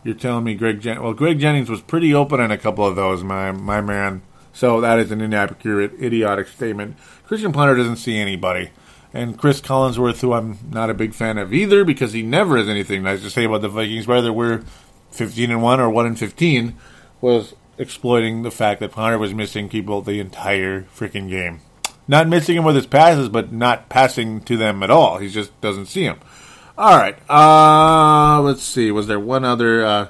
You're telling me Greg Jen- well, Greg Jennings was pretty open in a couple of those, my my man. So that is an inaccurate, idiotic statement. Christian Ponder doesn't see anybody. And Chris Collinsworth, who I'm not a big fan of either, because he never has anything nice to say about the Vikings, whether we're 15 and 1 or 1 and 15, was exploiting the fact that Ponder was missing people the entire freaking game. Not missing him with his passes, but not passing to them at all. He just doesn't see him. All right. Uh, let's see. Was there one other? Uh,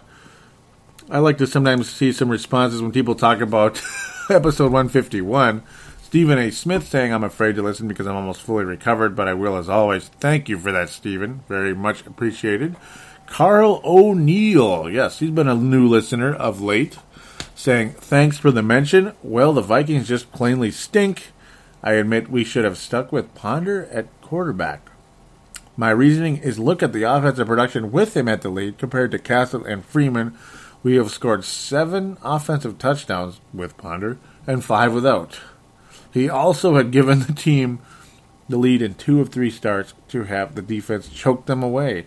I like to sometimes see some responses when people talk about episode 151. Stephen A. Smith saying, I'm afraid to listen because I'm almost fully recovered, but I will as always. Thank you for that, Stephen. Very much appreciated. Carl O'Neill. Yes, he's been a new listener of late. Saying, thanks for the mention. Well, the Vikings just plainly stink. I admit we should have stuck with Ponder at quarterback. My reasoning is look at the offensive production with him at the lead compared to Cassel and Freeman. We have scored seven offensive touchdowns with Ponder and five without. He also had given the team the lead in two of three starts to have the defense choke them away.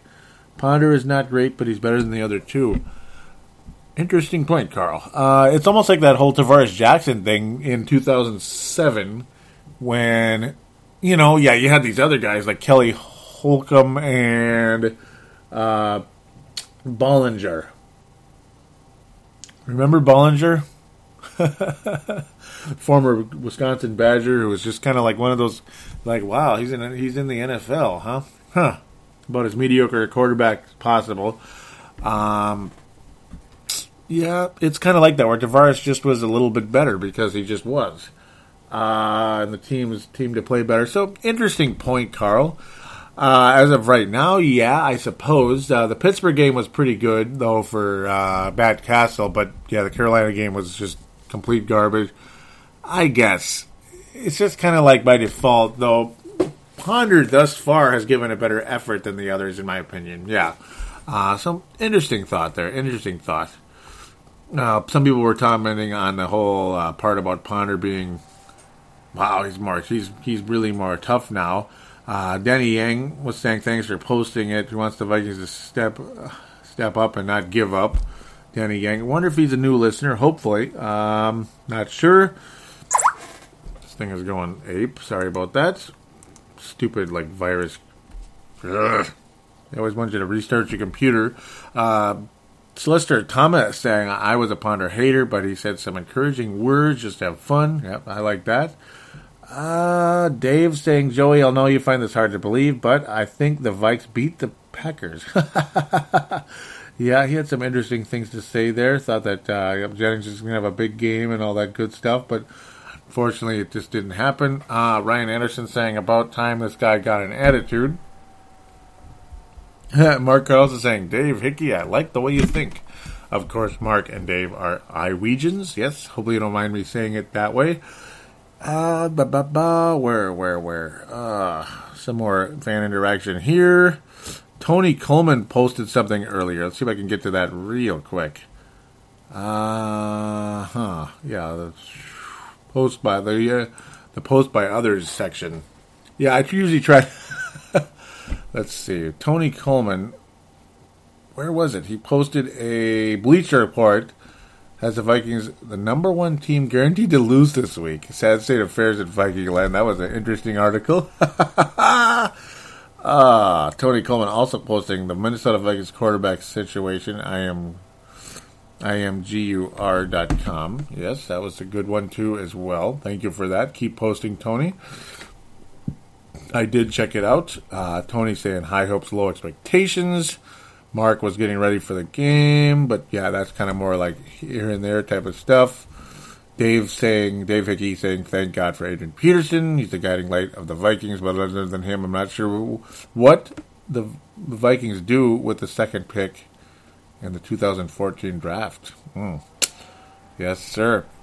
Ponder is not great, but he's better than the other two. Interesting point, Carl. Uh, it's almost like that whole Tarvaris Jackson thing in 2007 when, you know, yeah, you had these other guys like Kelly Holcomb and uh, Bollinger. Remember Bollinger? Former Wisconsin Badger who was just kind of like one of those, like, wow, he's in he's in the NFL, huh? Huh. About as mediocre a quarterback as possible. Um, yeah, it's kind of like that where Tarvaris just was a little bit better because he just was uh, and the team is team to play better. So interesting point, Carl. Uh, as of right now, yeah, I suppose uh, the Pittsburgh game was pretty good though for uh, Cassel, but yeah, the Carolina game was just complete garbage. I guess it's just kind of like by default, though. Ponder thus far has given a better effort than the others, in my opinion. Yeah, uh, some interesting thought there. Interesting thought. Uh, some people were commenting on the whole uh, part about Ponder being wow, he's more he's he's really more tough now. Uh, Danny Yang was saying thanks for posting it. He wants the Vikings to step step up and not give up. Danny Yang. I wonder if he's a new listener. Hopefully, um, not sure. This thing is going ape. Sorry about that. Stupid like virus. Ugh. They always want you to restart your computer. Uh, Solicitor Thomas saying I was a Ponder hater, but he said some encouraging words. Just have fun. Yep, I like that. Uh, Dave saying, Joey, I know you find this hard to believe, but I think the Vikes beat the Packers. yeah, he had some interesting things to say there. Thought that uh, Jennings is going to have a big game and all that good stuff, but fortunately it just didn't happen. Uh, Ryan Anderson saying, about time this guy got an attitude. Mark Carlos saying, Dave Hickey, I like the way you think. Of course, Mark and Dave are Iwegians. Yes, hopefully you don't mind me saying it that way. Uh, ba ba ba. Where, where, where? Uh, some more fan interaction here. Tony Coleman posted something earlier. Let's see if I can get to that real quick. Uh huh. Yeah, the post by the uh, the post by others section. Yeah, I usually try. Let's see. Tony Coleman. Where was it? He posted a Bleacher Report has the Vikings the number one team guaranteed to lose this week. Sad state of affairs at Viking land. That was an interesting article. uh, Tony Coleman also posting the Minnesota Vikings quarterback situation. I am I am gur.com. Yes, that was a good one too as well. Thank you for that. Keep posting, Tony. I did check it out. Uh, Tony saying high hopes, low expectations. Mark was getting ready for the game, but yeah, that's kind of more like here and there type of stuff. Dave saying, Dave Hickey saying, thank God for Adrian Peterson. He's the guiding light of the Vikings, but other than him, I'm not sure what the Vikings do with the second pick in the 2014 draft. Mm. Yes, sir.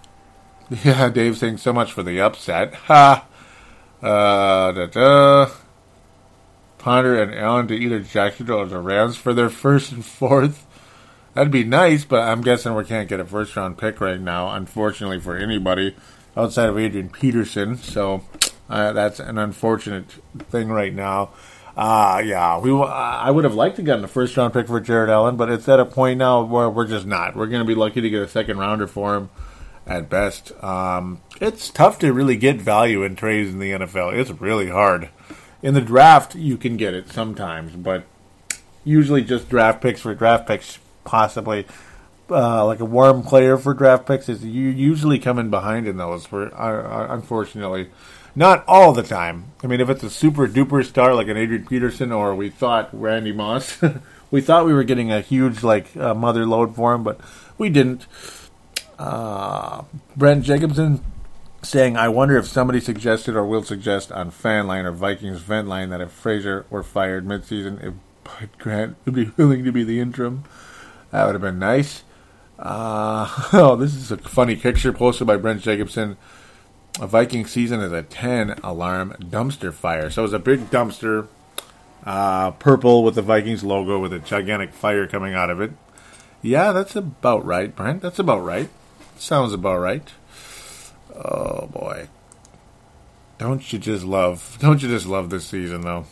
Yeah, Dave saying so much for the upset. Ha! Uh, da da. Ponder and Allen to either Jacksonville or the Rams for their first and fourth. That'd be nice, but I'm guessing we can't get a first round pick right now, unfortunately for anybody outside of Adrian Peterson. So uh, that's an unfortunate thing right now. Uh, yeah, we. I would have liked to get a first round pick for Jared Allen, but it's at a point now where we're just not. We're going to be lucky to get a second rounder for him at best. Um, it's tough to really get value in trades in the NFL. It's really hard in the draft you can get it sometimes, but usually just draft picks for draft picks, possibly. Uh, like a warm player for draft picks is you usually coming behind in those. For uh, uh, unfortunately, Not all the time. I mean, if it's a super duper star like an Adrian Peterson or we thought Randy Moss, we thought we were getting a huge like uh, mother load for him, but we didn't. Uh, Brent Jacobson saying, I wonder if somebody suggested or will suggest on Fanline or Vikings Vent Line that if Frazier were fired midseason, if Bud Grant would be willing to be the interim. That would have been nice. Uh, oh, this is a funny picture posted by Brent Jacobson. A Viking season is a 10 alarm dumpster fire. So it's a big dumpster, uh, purple with the Vikings logo with a gigantic fire coming out of it. Yeah, that's about right, Brent. That's about right. Sounds about right. Oh boy. Don't you just love don't you just love this season though?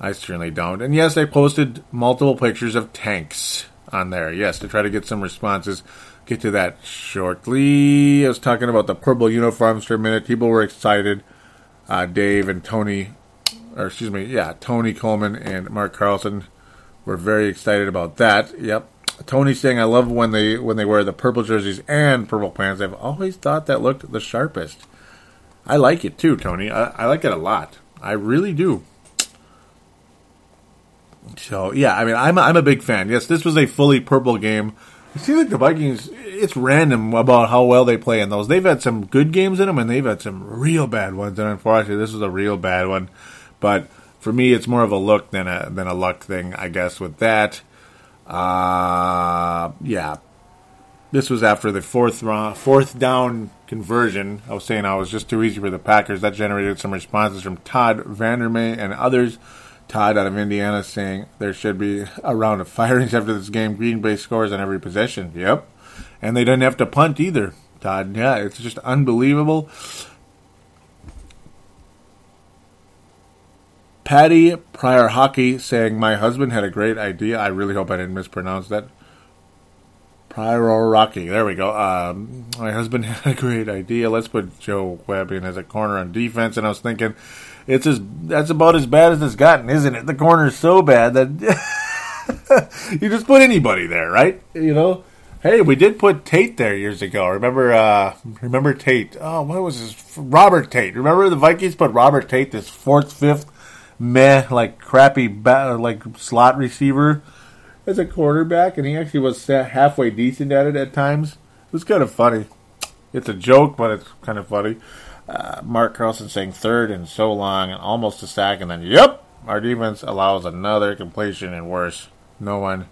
I certainly don't. And yes, I posted multiple pictures of tanks on there. Yes, to try to get some responses. Get to that shortly. I was talking about the purple uniforms for a minute. People were excited. Uh, Dave and Tony, or excuse me, yeah, Tony Coleman and Mark Carlson were very excited about that. Yep, Tony saying, "I love when they when they wear the purple jerseys and purple pants. I've always thought that looked the sharpest. I like it too, Tony. I, I like it a lot. I really do. So yeah, I mean, I'm I'm a big fan. Yes, this was a fully purple game. It seems like the Vikings. It's random about how well they play in those. They've had some good games in them, and they've had some real bad ones. And unfortunately, this was a real bad one. But for me, it's more of a look than a than a luck thing, I guess. With that. Uh, yeah. This was after the fourth round, fourth down conversion. I was saying I was just too easy for the Packers. That generated some responses from Todd Vandermeer and others. Todd out of Indiana saying there should be a round of firings after this game. Green Bay scores on every possession. Yep. And they didn't have to punt either, Todd. Yeah, it's just unbelievable. Patty Prior Hockey saying, My husband had a great idea. I really hope I didn't mispronounce that. Prior Rocky. There we go. Um, my husband had a great idea. Let's put Joe Webb in as a corner on defense. And I was thinking, it's as that's about as bad as it's gotten, isn't it? The corner's so bad that you just put anybody there, right? You know. Hey, we did put Tate there years ago. Remember? Uh, remember Tate? Oh, what was his? Robert Tate. Remember the Vikings put Robert Tate, this fourth, fifth meh, like crappy, ba- like slot receiver as a quarterback, and he actually was halfway decent at it at times. It was kind of funny. It's a joke, but it's kind of funny. Uh, Mark Carlson saying third and so long, and almost a sack, and then yep, our defense allows another completion and worse. No one.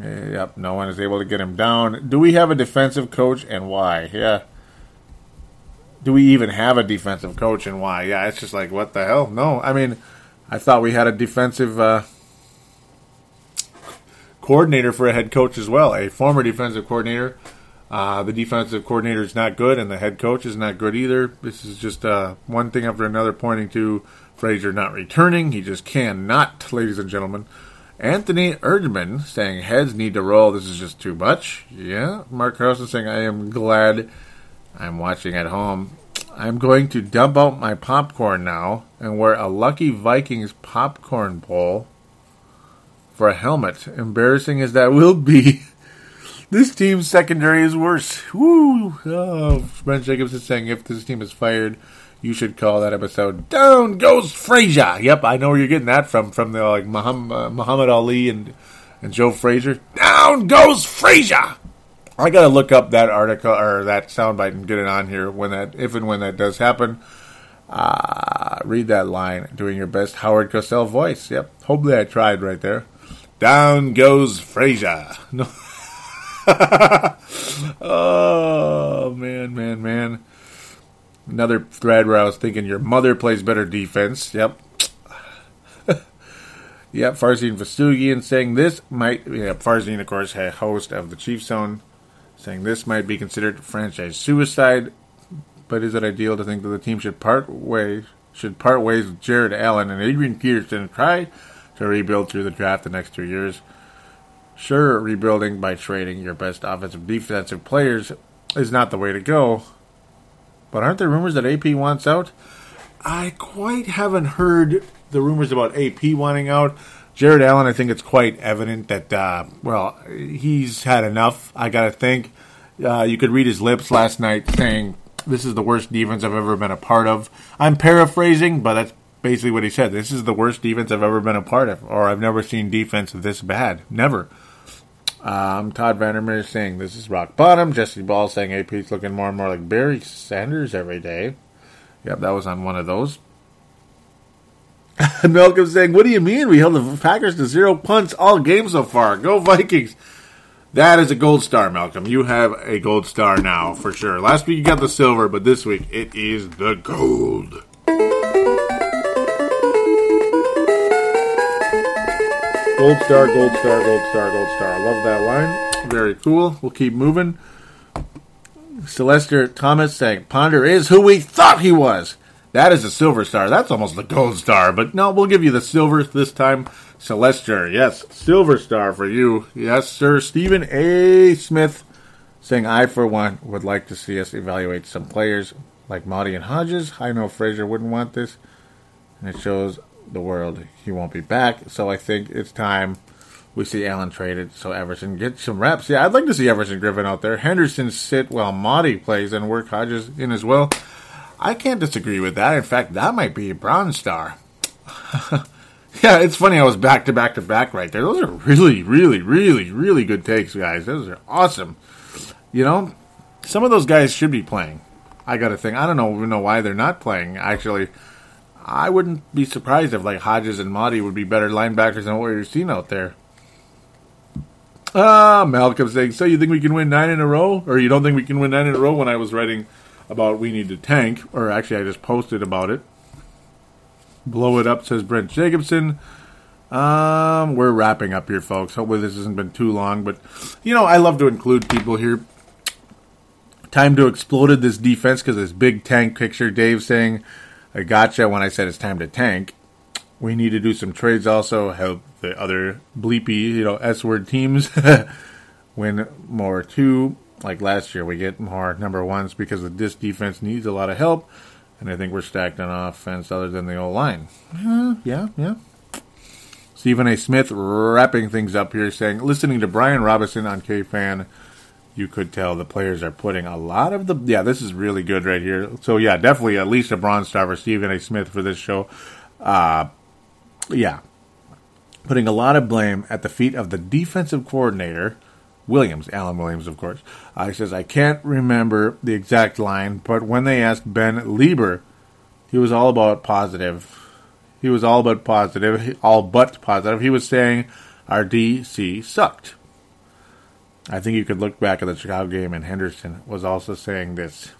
Yep, no one is able to get him down. Do we have a defensive coach and why? Yeah, do we even have a defensive coach and why? Yeah, it's just like what the hell? No, I mean, I thought we had a defensive uh, coordinator for a head coach as well, a former defensive coordinator. Uh, the defensive coordinator is not good, and the head coach is not good either. This is just uh, one thing after another pointing to Frazier not returning. He just cannot, ladies and gentlemen. Anthony Erdman saying heads need to roll. This is just too much. Yeah. Mark Carlson saying I am glad I'm watching at home. I'm going to dump out my popcorn now and wear a Lucky Vikings popcorn bowl for a helmet. Embarrassing as that will be, this team's secondary is worse. Woo! Oh, Brent Jacobson saying if this team is fired, you should call that episode "Down Goes Frazier." Yep, I know where you're getting that from. From the like Muhammad, uh, Muhammad Ali and and Joe Frazier. Down goes Frazier. I gotta look up that article or that soundbite and get it on here when that, if and when that does happen. Uh, read that line, doing your best Howard Cosell voice. Yep, hopefully I tried right there. Down goes Frazier. No. oh man, man, man. Another thread where I was thinking your mother plays better defense. Yep. yep, Farzine Vestugian saying this might. Yeah, Farzine, of course, host of the Chief Zone saying this might be considered franchise suicide. But is it ideal to think that the team should part ways should part ways with Jared Allen and Adrian Peterson and try to rebuild through the draft the next two years? Sure, rebuilding by trading your best offensive defensive players is not the way to go. But aren't there rumors that AP wants out? I quite haven't heard the rumors about AP wanting out. Jared Allen, I think it's quite evident that, uh, well, he's had enough. I got to think. Uh, you could read his lips last night saying, This is the worst defense I've ever been a part of. I'm paraphrasing, but that's basically what he said. This is the worst defense I've ever been a part of, or I've never seen defense this bad. Never. Um, Todd Vandermeer saying this is rock bottom. Jesse Ball saying AP's looking more and more like Barry Sanders every day. Yep, that was on one of those. Malcolm saying, "What do you mean? We held the Packers to zero punts all game so far. Go Vikings!" That is a gold star, Malcolm. You have a gold star now for sure. Last week you got the silver, but this week it is the gold. Gold star, gold star, gold star, gold star. I love that line. Very cool. We'll keep moving. Celester Thomas saying, Ponder is who we thought he was. That is a silver star. That's almost the gold star. But no, we'll give you the silver this time. Celestia, yes, silver star for you. Yes, sir. Stephen A. Smith saying, I, for one, would like to see us evaluate some players like Mauti and Hodges. I know Frazier wouldn't want this. And it shows the world he won't be back. So I think it's time we see Allen traded so Everson gets some reps. Yeah, I'd like to see Everson Griffen out there. Henderson sit while Mauti plays and work Hodges in as well. I can't disagree with that. In fact, that might be a bronze star. yeah, it's funny. I was back to back to back right there. Those are really, really, really, really good takes, guys. Those are awesome. You know, some of those guys should be playing. I got to think. I don't know, know why they're not playing. Actually, I wouldn't be surprised if like Hodges and Mauti would be better linebackers than what you're seeing out there. Ah, Malcolm saying, so you think we can win nine in a row? Or you don't think we can win nine in a row when I was writing about we need to tank, or actually I just posted about it. Blow it up, says Brent Jacobson. Um, we're wrapping up here, folks. Hopefully this hasn't been too long, but you know I love to include people here. Time to exploded this defense because this big tank picture. Dave saying, "I gotcha." When I said it's time to tank, we need to do some trades. Also help the other bleepy, you know, S word teams win more too like last year, we get more number ones because this defense needs a lot of help, and I think we're stacked on offense other than the old line. Uh, yeah, yeah. Stephen A. Smith wrapping things up here, saying, listening to Brian Robison on K Fan, you could tell the players are putting a lot of the. Yeah, this is really good right here. So, yeah, definitely at least a bronze star for Stephen A. Smith for this show. Uh, yeah. Putting a lot of blame at the feet of the defensive coordinator Williams, Alan Williams, of course. Uh, he says, I can't remember the exact line, but when they asked Ben Leber, he was all about positive. He was all but positive, all but positive. He was saying our DC sucked. I think you could look back at the Chicago game, and Henderson was also saying this.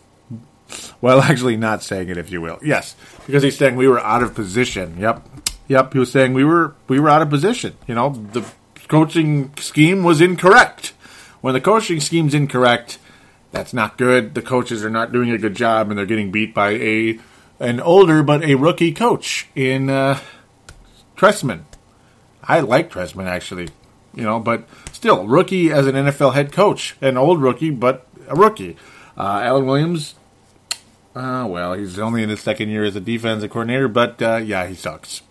Well, actually, not saying it, if you will. Yes, because he's saying we were out of position. Yep, yep. He was saying we were we were out of position. You know, the coaching scheme was incorrect. When the coaching scheme's incorrect, that's not good. The coaches are not doing a good job, and they're getting beat by a an older but a rookie coach in uh, Trestman. I like Trestman actually, you know, but still rookie as an NFL head coach, an old rookie but a rookie. Uh, Alan Williams, uh, well, he's only in his second year as a defensive coordinator, but uh, yeah, he sucks.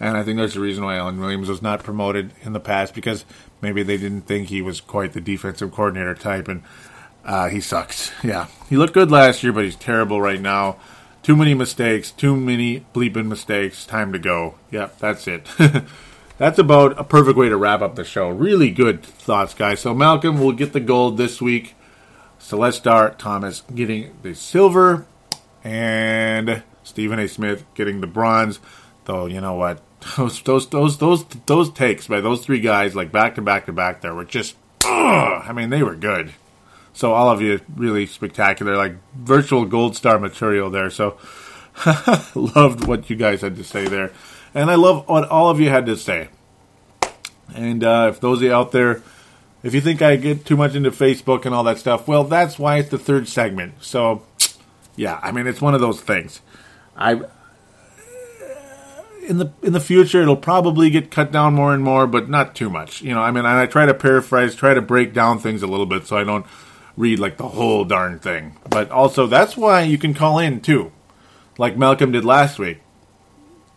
And I think there's a reason why Alan Williams was not promoted in the past because maybe they didn't think he was quite the defensive coordinator type, and uh, he sucks. Yeah, he looked good last year, but he's terrible right now. Too many mistakes, too many bleeping mistakes. Time to go. Yep, that's it. that's about a perfect way to wrap up the show. Really good thoughts, guys. So Malcolm will get the gold this week. Celestar Thomas getting the silver, and Stephen A. Smith getting the bronze. Though you know what, those those those those those takes by those three guys, like back to back to back, there were just, ugh, I mean, they were good. So all of you really spectacular, like virtual gold star material there. So loved what you guys had to say there, and I love what all of you had to say. And uh, if those of you out there, if you think I get too much into Facebook and all that stuff, well, that's why it's the third segment. So yeah, I mean, it's one of those things. I in the in the future it'll probably get cut down more and more, but not too much. You know, I mean, I try to paraphrase, try to break down things a little bit so I don't read like the whole darn thing. But also that's why you can call in too, like Malcolm did last week.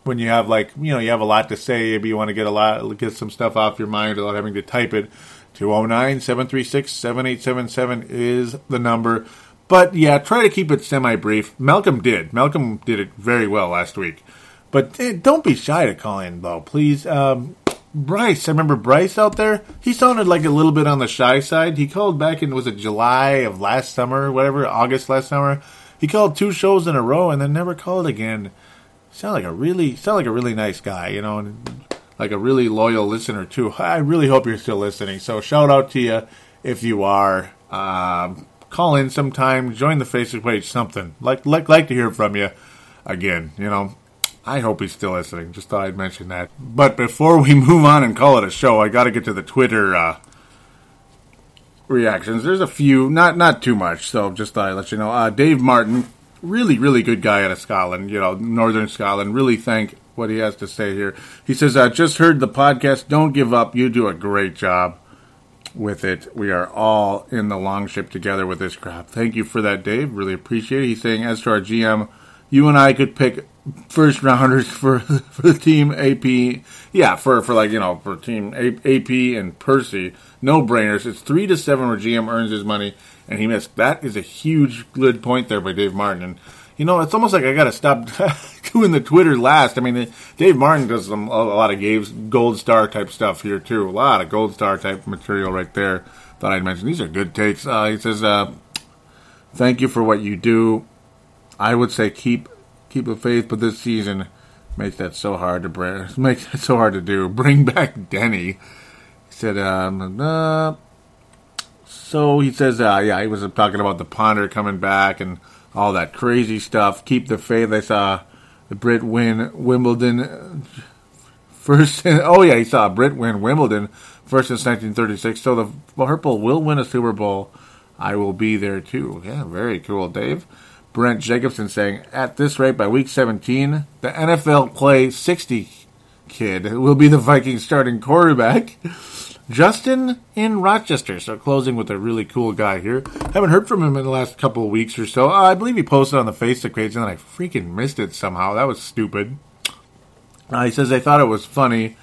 When you have like you know you have a lot to say, maybe you want to get a lot get some stuff off your mind without having to type it. 209 736 7877 is the number. But yeah, try to keep it semi brief. Malcolm did. Malcolm did it very well last week. But eh, don't be shy to call in, though, please. Um, Bryce, I remember Bryce out there. He sounded like a little bit on the shy side. He called back in was it July of last summer, whatever, August last summer. He called two shows in a row and then never called again. Sound like a really sound like a really nice guy, you know, and like a really loyal listener too. I really hope you're still listening. So shout out to you if you are. Um, call in sometime, join the Facebook page, something like like like to hear from you again. You know, I hope he's still listening. Just thought I'd mention that. But before we move on and call it a show, I got to get to the Twitter uh, reactions. There's a few, not not too much. So just thought I'd let you know. Uh, Dave Martin, really really good guy out of Scotland. You know, Northern Scotland. Really thank what he has to say here. He says, "I just heard the podcast. Don't give up. You do a great job." With it, we are all in the long ship together with this crap. Thank you for that, Dave. Really appreciate it. He's saying, as to our GM, you and I could pick first rounders for for the team AP. Yeah, for for like you know for team AP and Percy, no brainers. It's three to seven where GM earns his money, and he missed. That is a huge good point there by Dave Martin. And you know, it's almost like I got to stop doing the Twitter last. I mean, Dave Martin does some a lot of games, gold star type stuff here too. A lot of gold star type material right there. Thought I'd mention these are good takes. Uh, he says, uh, "Thank you for what you do." I would say keep keep the faith, but this season makes that so hard to bring. Makes it so hard to do. Bring back Denny. He said, um, uh, so he says, uh, yeah, he was talking about the ponder coming back and all that crazy stuff. Keep the faith. They saw the Brit win Wimbledon first. oh yeah, he saw Brit win Wimbledon first since 1936. So the Purple will win a Super Bowl. I will be there too. Yeah, very cool, Dave. Brent Jacobson saying, at this rate, by week 17, the NFL play 60 kid will be the Vikings starting quarterback. Justin in Rochester. So closing with a really cool guy here. Haven't heard from him in the last couple of weeks or so. I believe he posted on the Facebook page and then I freaking missed it somehow. That was stupid. Uh, he says they thought it was funny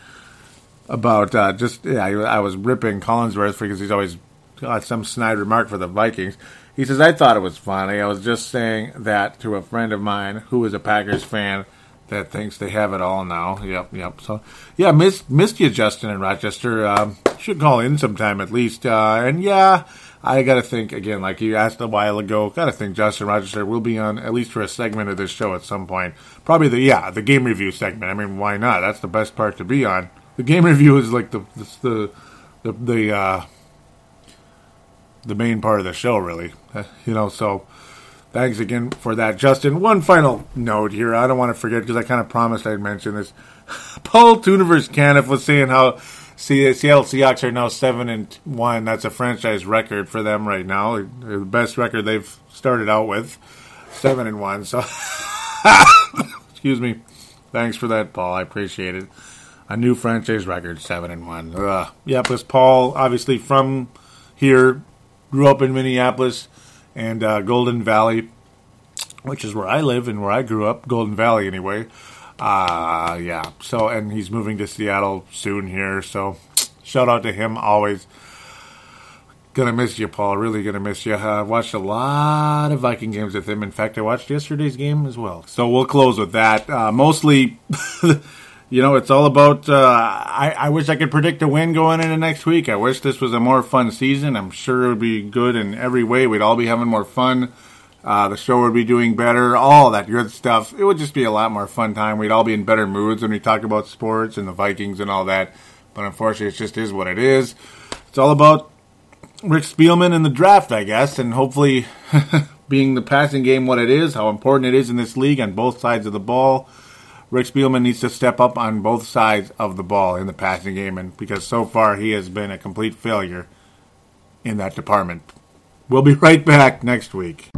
about uh, just yeah, I, I was ripping Collinsworth because he's always got some snide remark for the Vikings. He says, I thought it was funny. I was just saying that to a friend of mine who is a Packers fan that thinks they have it all now. Yep, yep. So, yeah, missed, missed you, Justin in Rochester. Um, should call in sometime at least. Uh, and yeah, I got to think, again, like you asked a while ago, got to think Justin Rochester will be on at least for a segment of this show at some point. Probably the, yeah, the game review segment. I mean, why not? That's the best part to be on. The game review is like the, the, the, the, uh, the main part of the show, really. Uh, you know, so thanks again for that, Justin. One final note here. I don't want to forget because I kind of promised I'd mention this. Paul Tuniverse Caniff was saying how Seattle Seahawks are now seven and one. That's a franchise record for them right now. The best record they've started out with, seven and one. So, excuse me. Thanks for that, Paul. I appreciate it. A new franchise record, seven and one. Ugh. Yep, this Paul, obviously from here, grew up in Minneapolis and uh, Golden Valley, which is where I live and where I grew up, Golden Valley anyway. Uh, yeah. So, and he's moving to Seattle soon here. So, shout out to him always. Gonna miss you, Paul. Really gonna miss you. I watched a lot of Viking games with him. In fact, I watched yesterday's game as well. So we'll close with that. Uh, mostly you know, it's all about. Uh, I, I wish I could predict a win going into next week. I wish this was a more fun season. I'm sure it would be good in every way. We'd all be having more fun. Uh, the show would be doing better. All that good stuff. It would just be a lot more fun time. We'd all be in better moods when we talk about sports and the Vikings and all that. But unfortunately, it just is what it is. It's all about Rick Spielman and the draft, I guess, and hopefully being the passing game what it is, how important it is in this league on both sides of the ball. Rick Spielman needs to step up on both sides of the ball in the passing game, and because so far he has been a complete failure in that department. We'll be right back next week.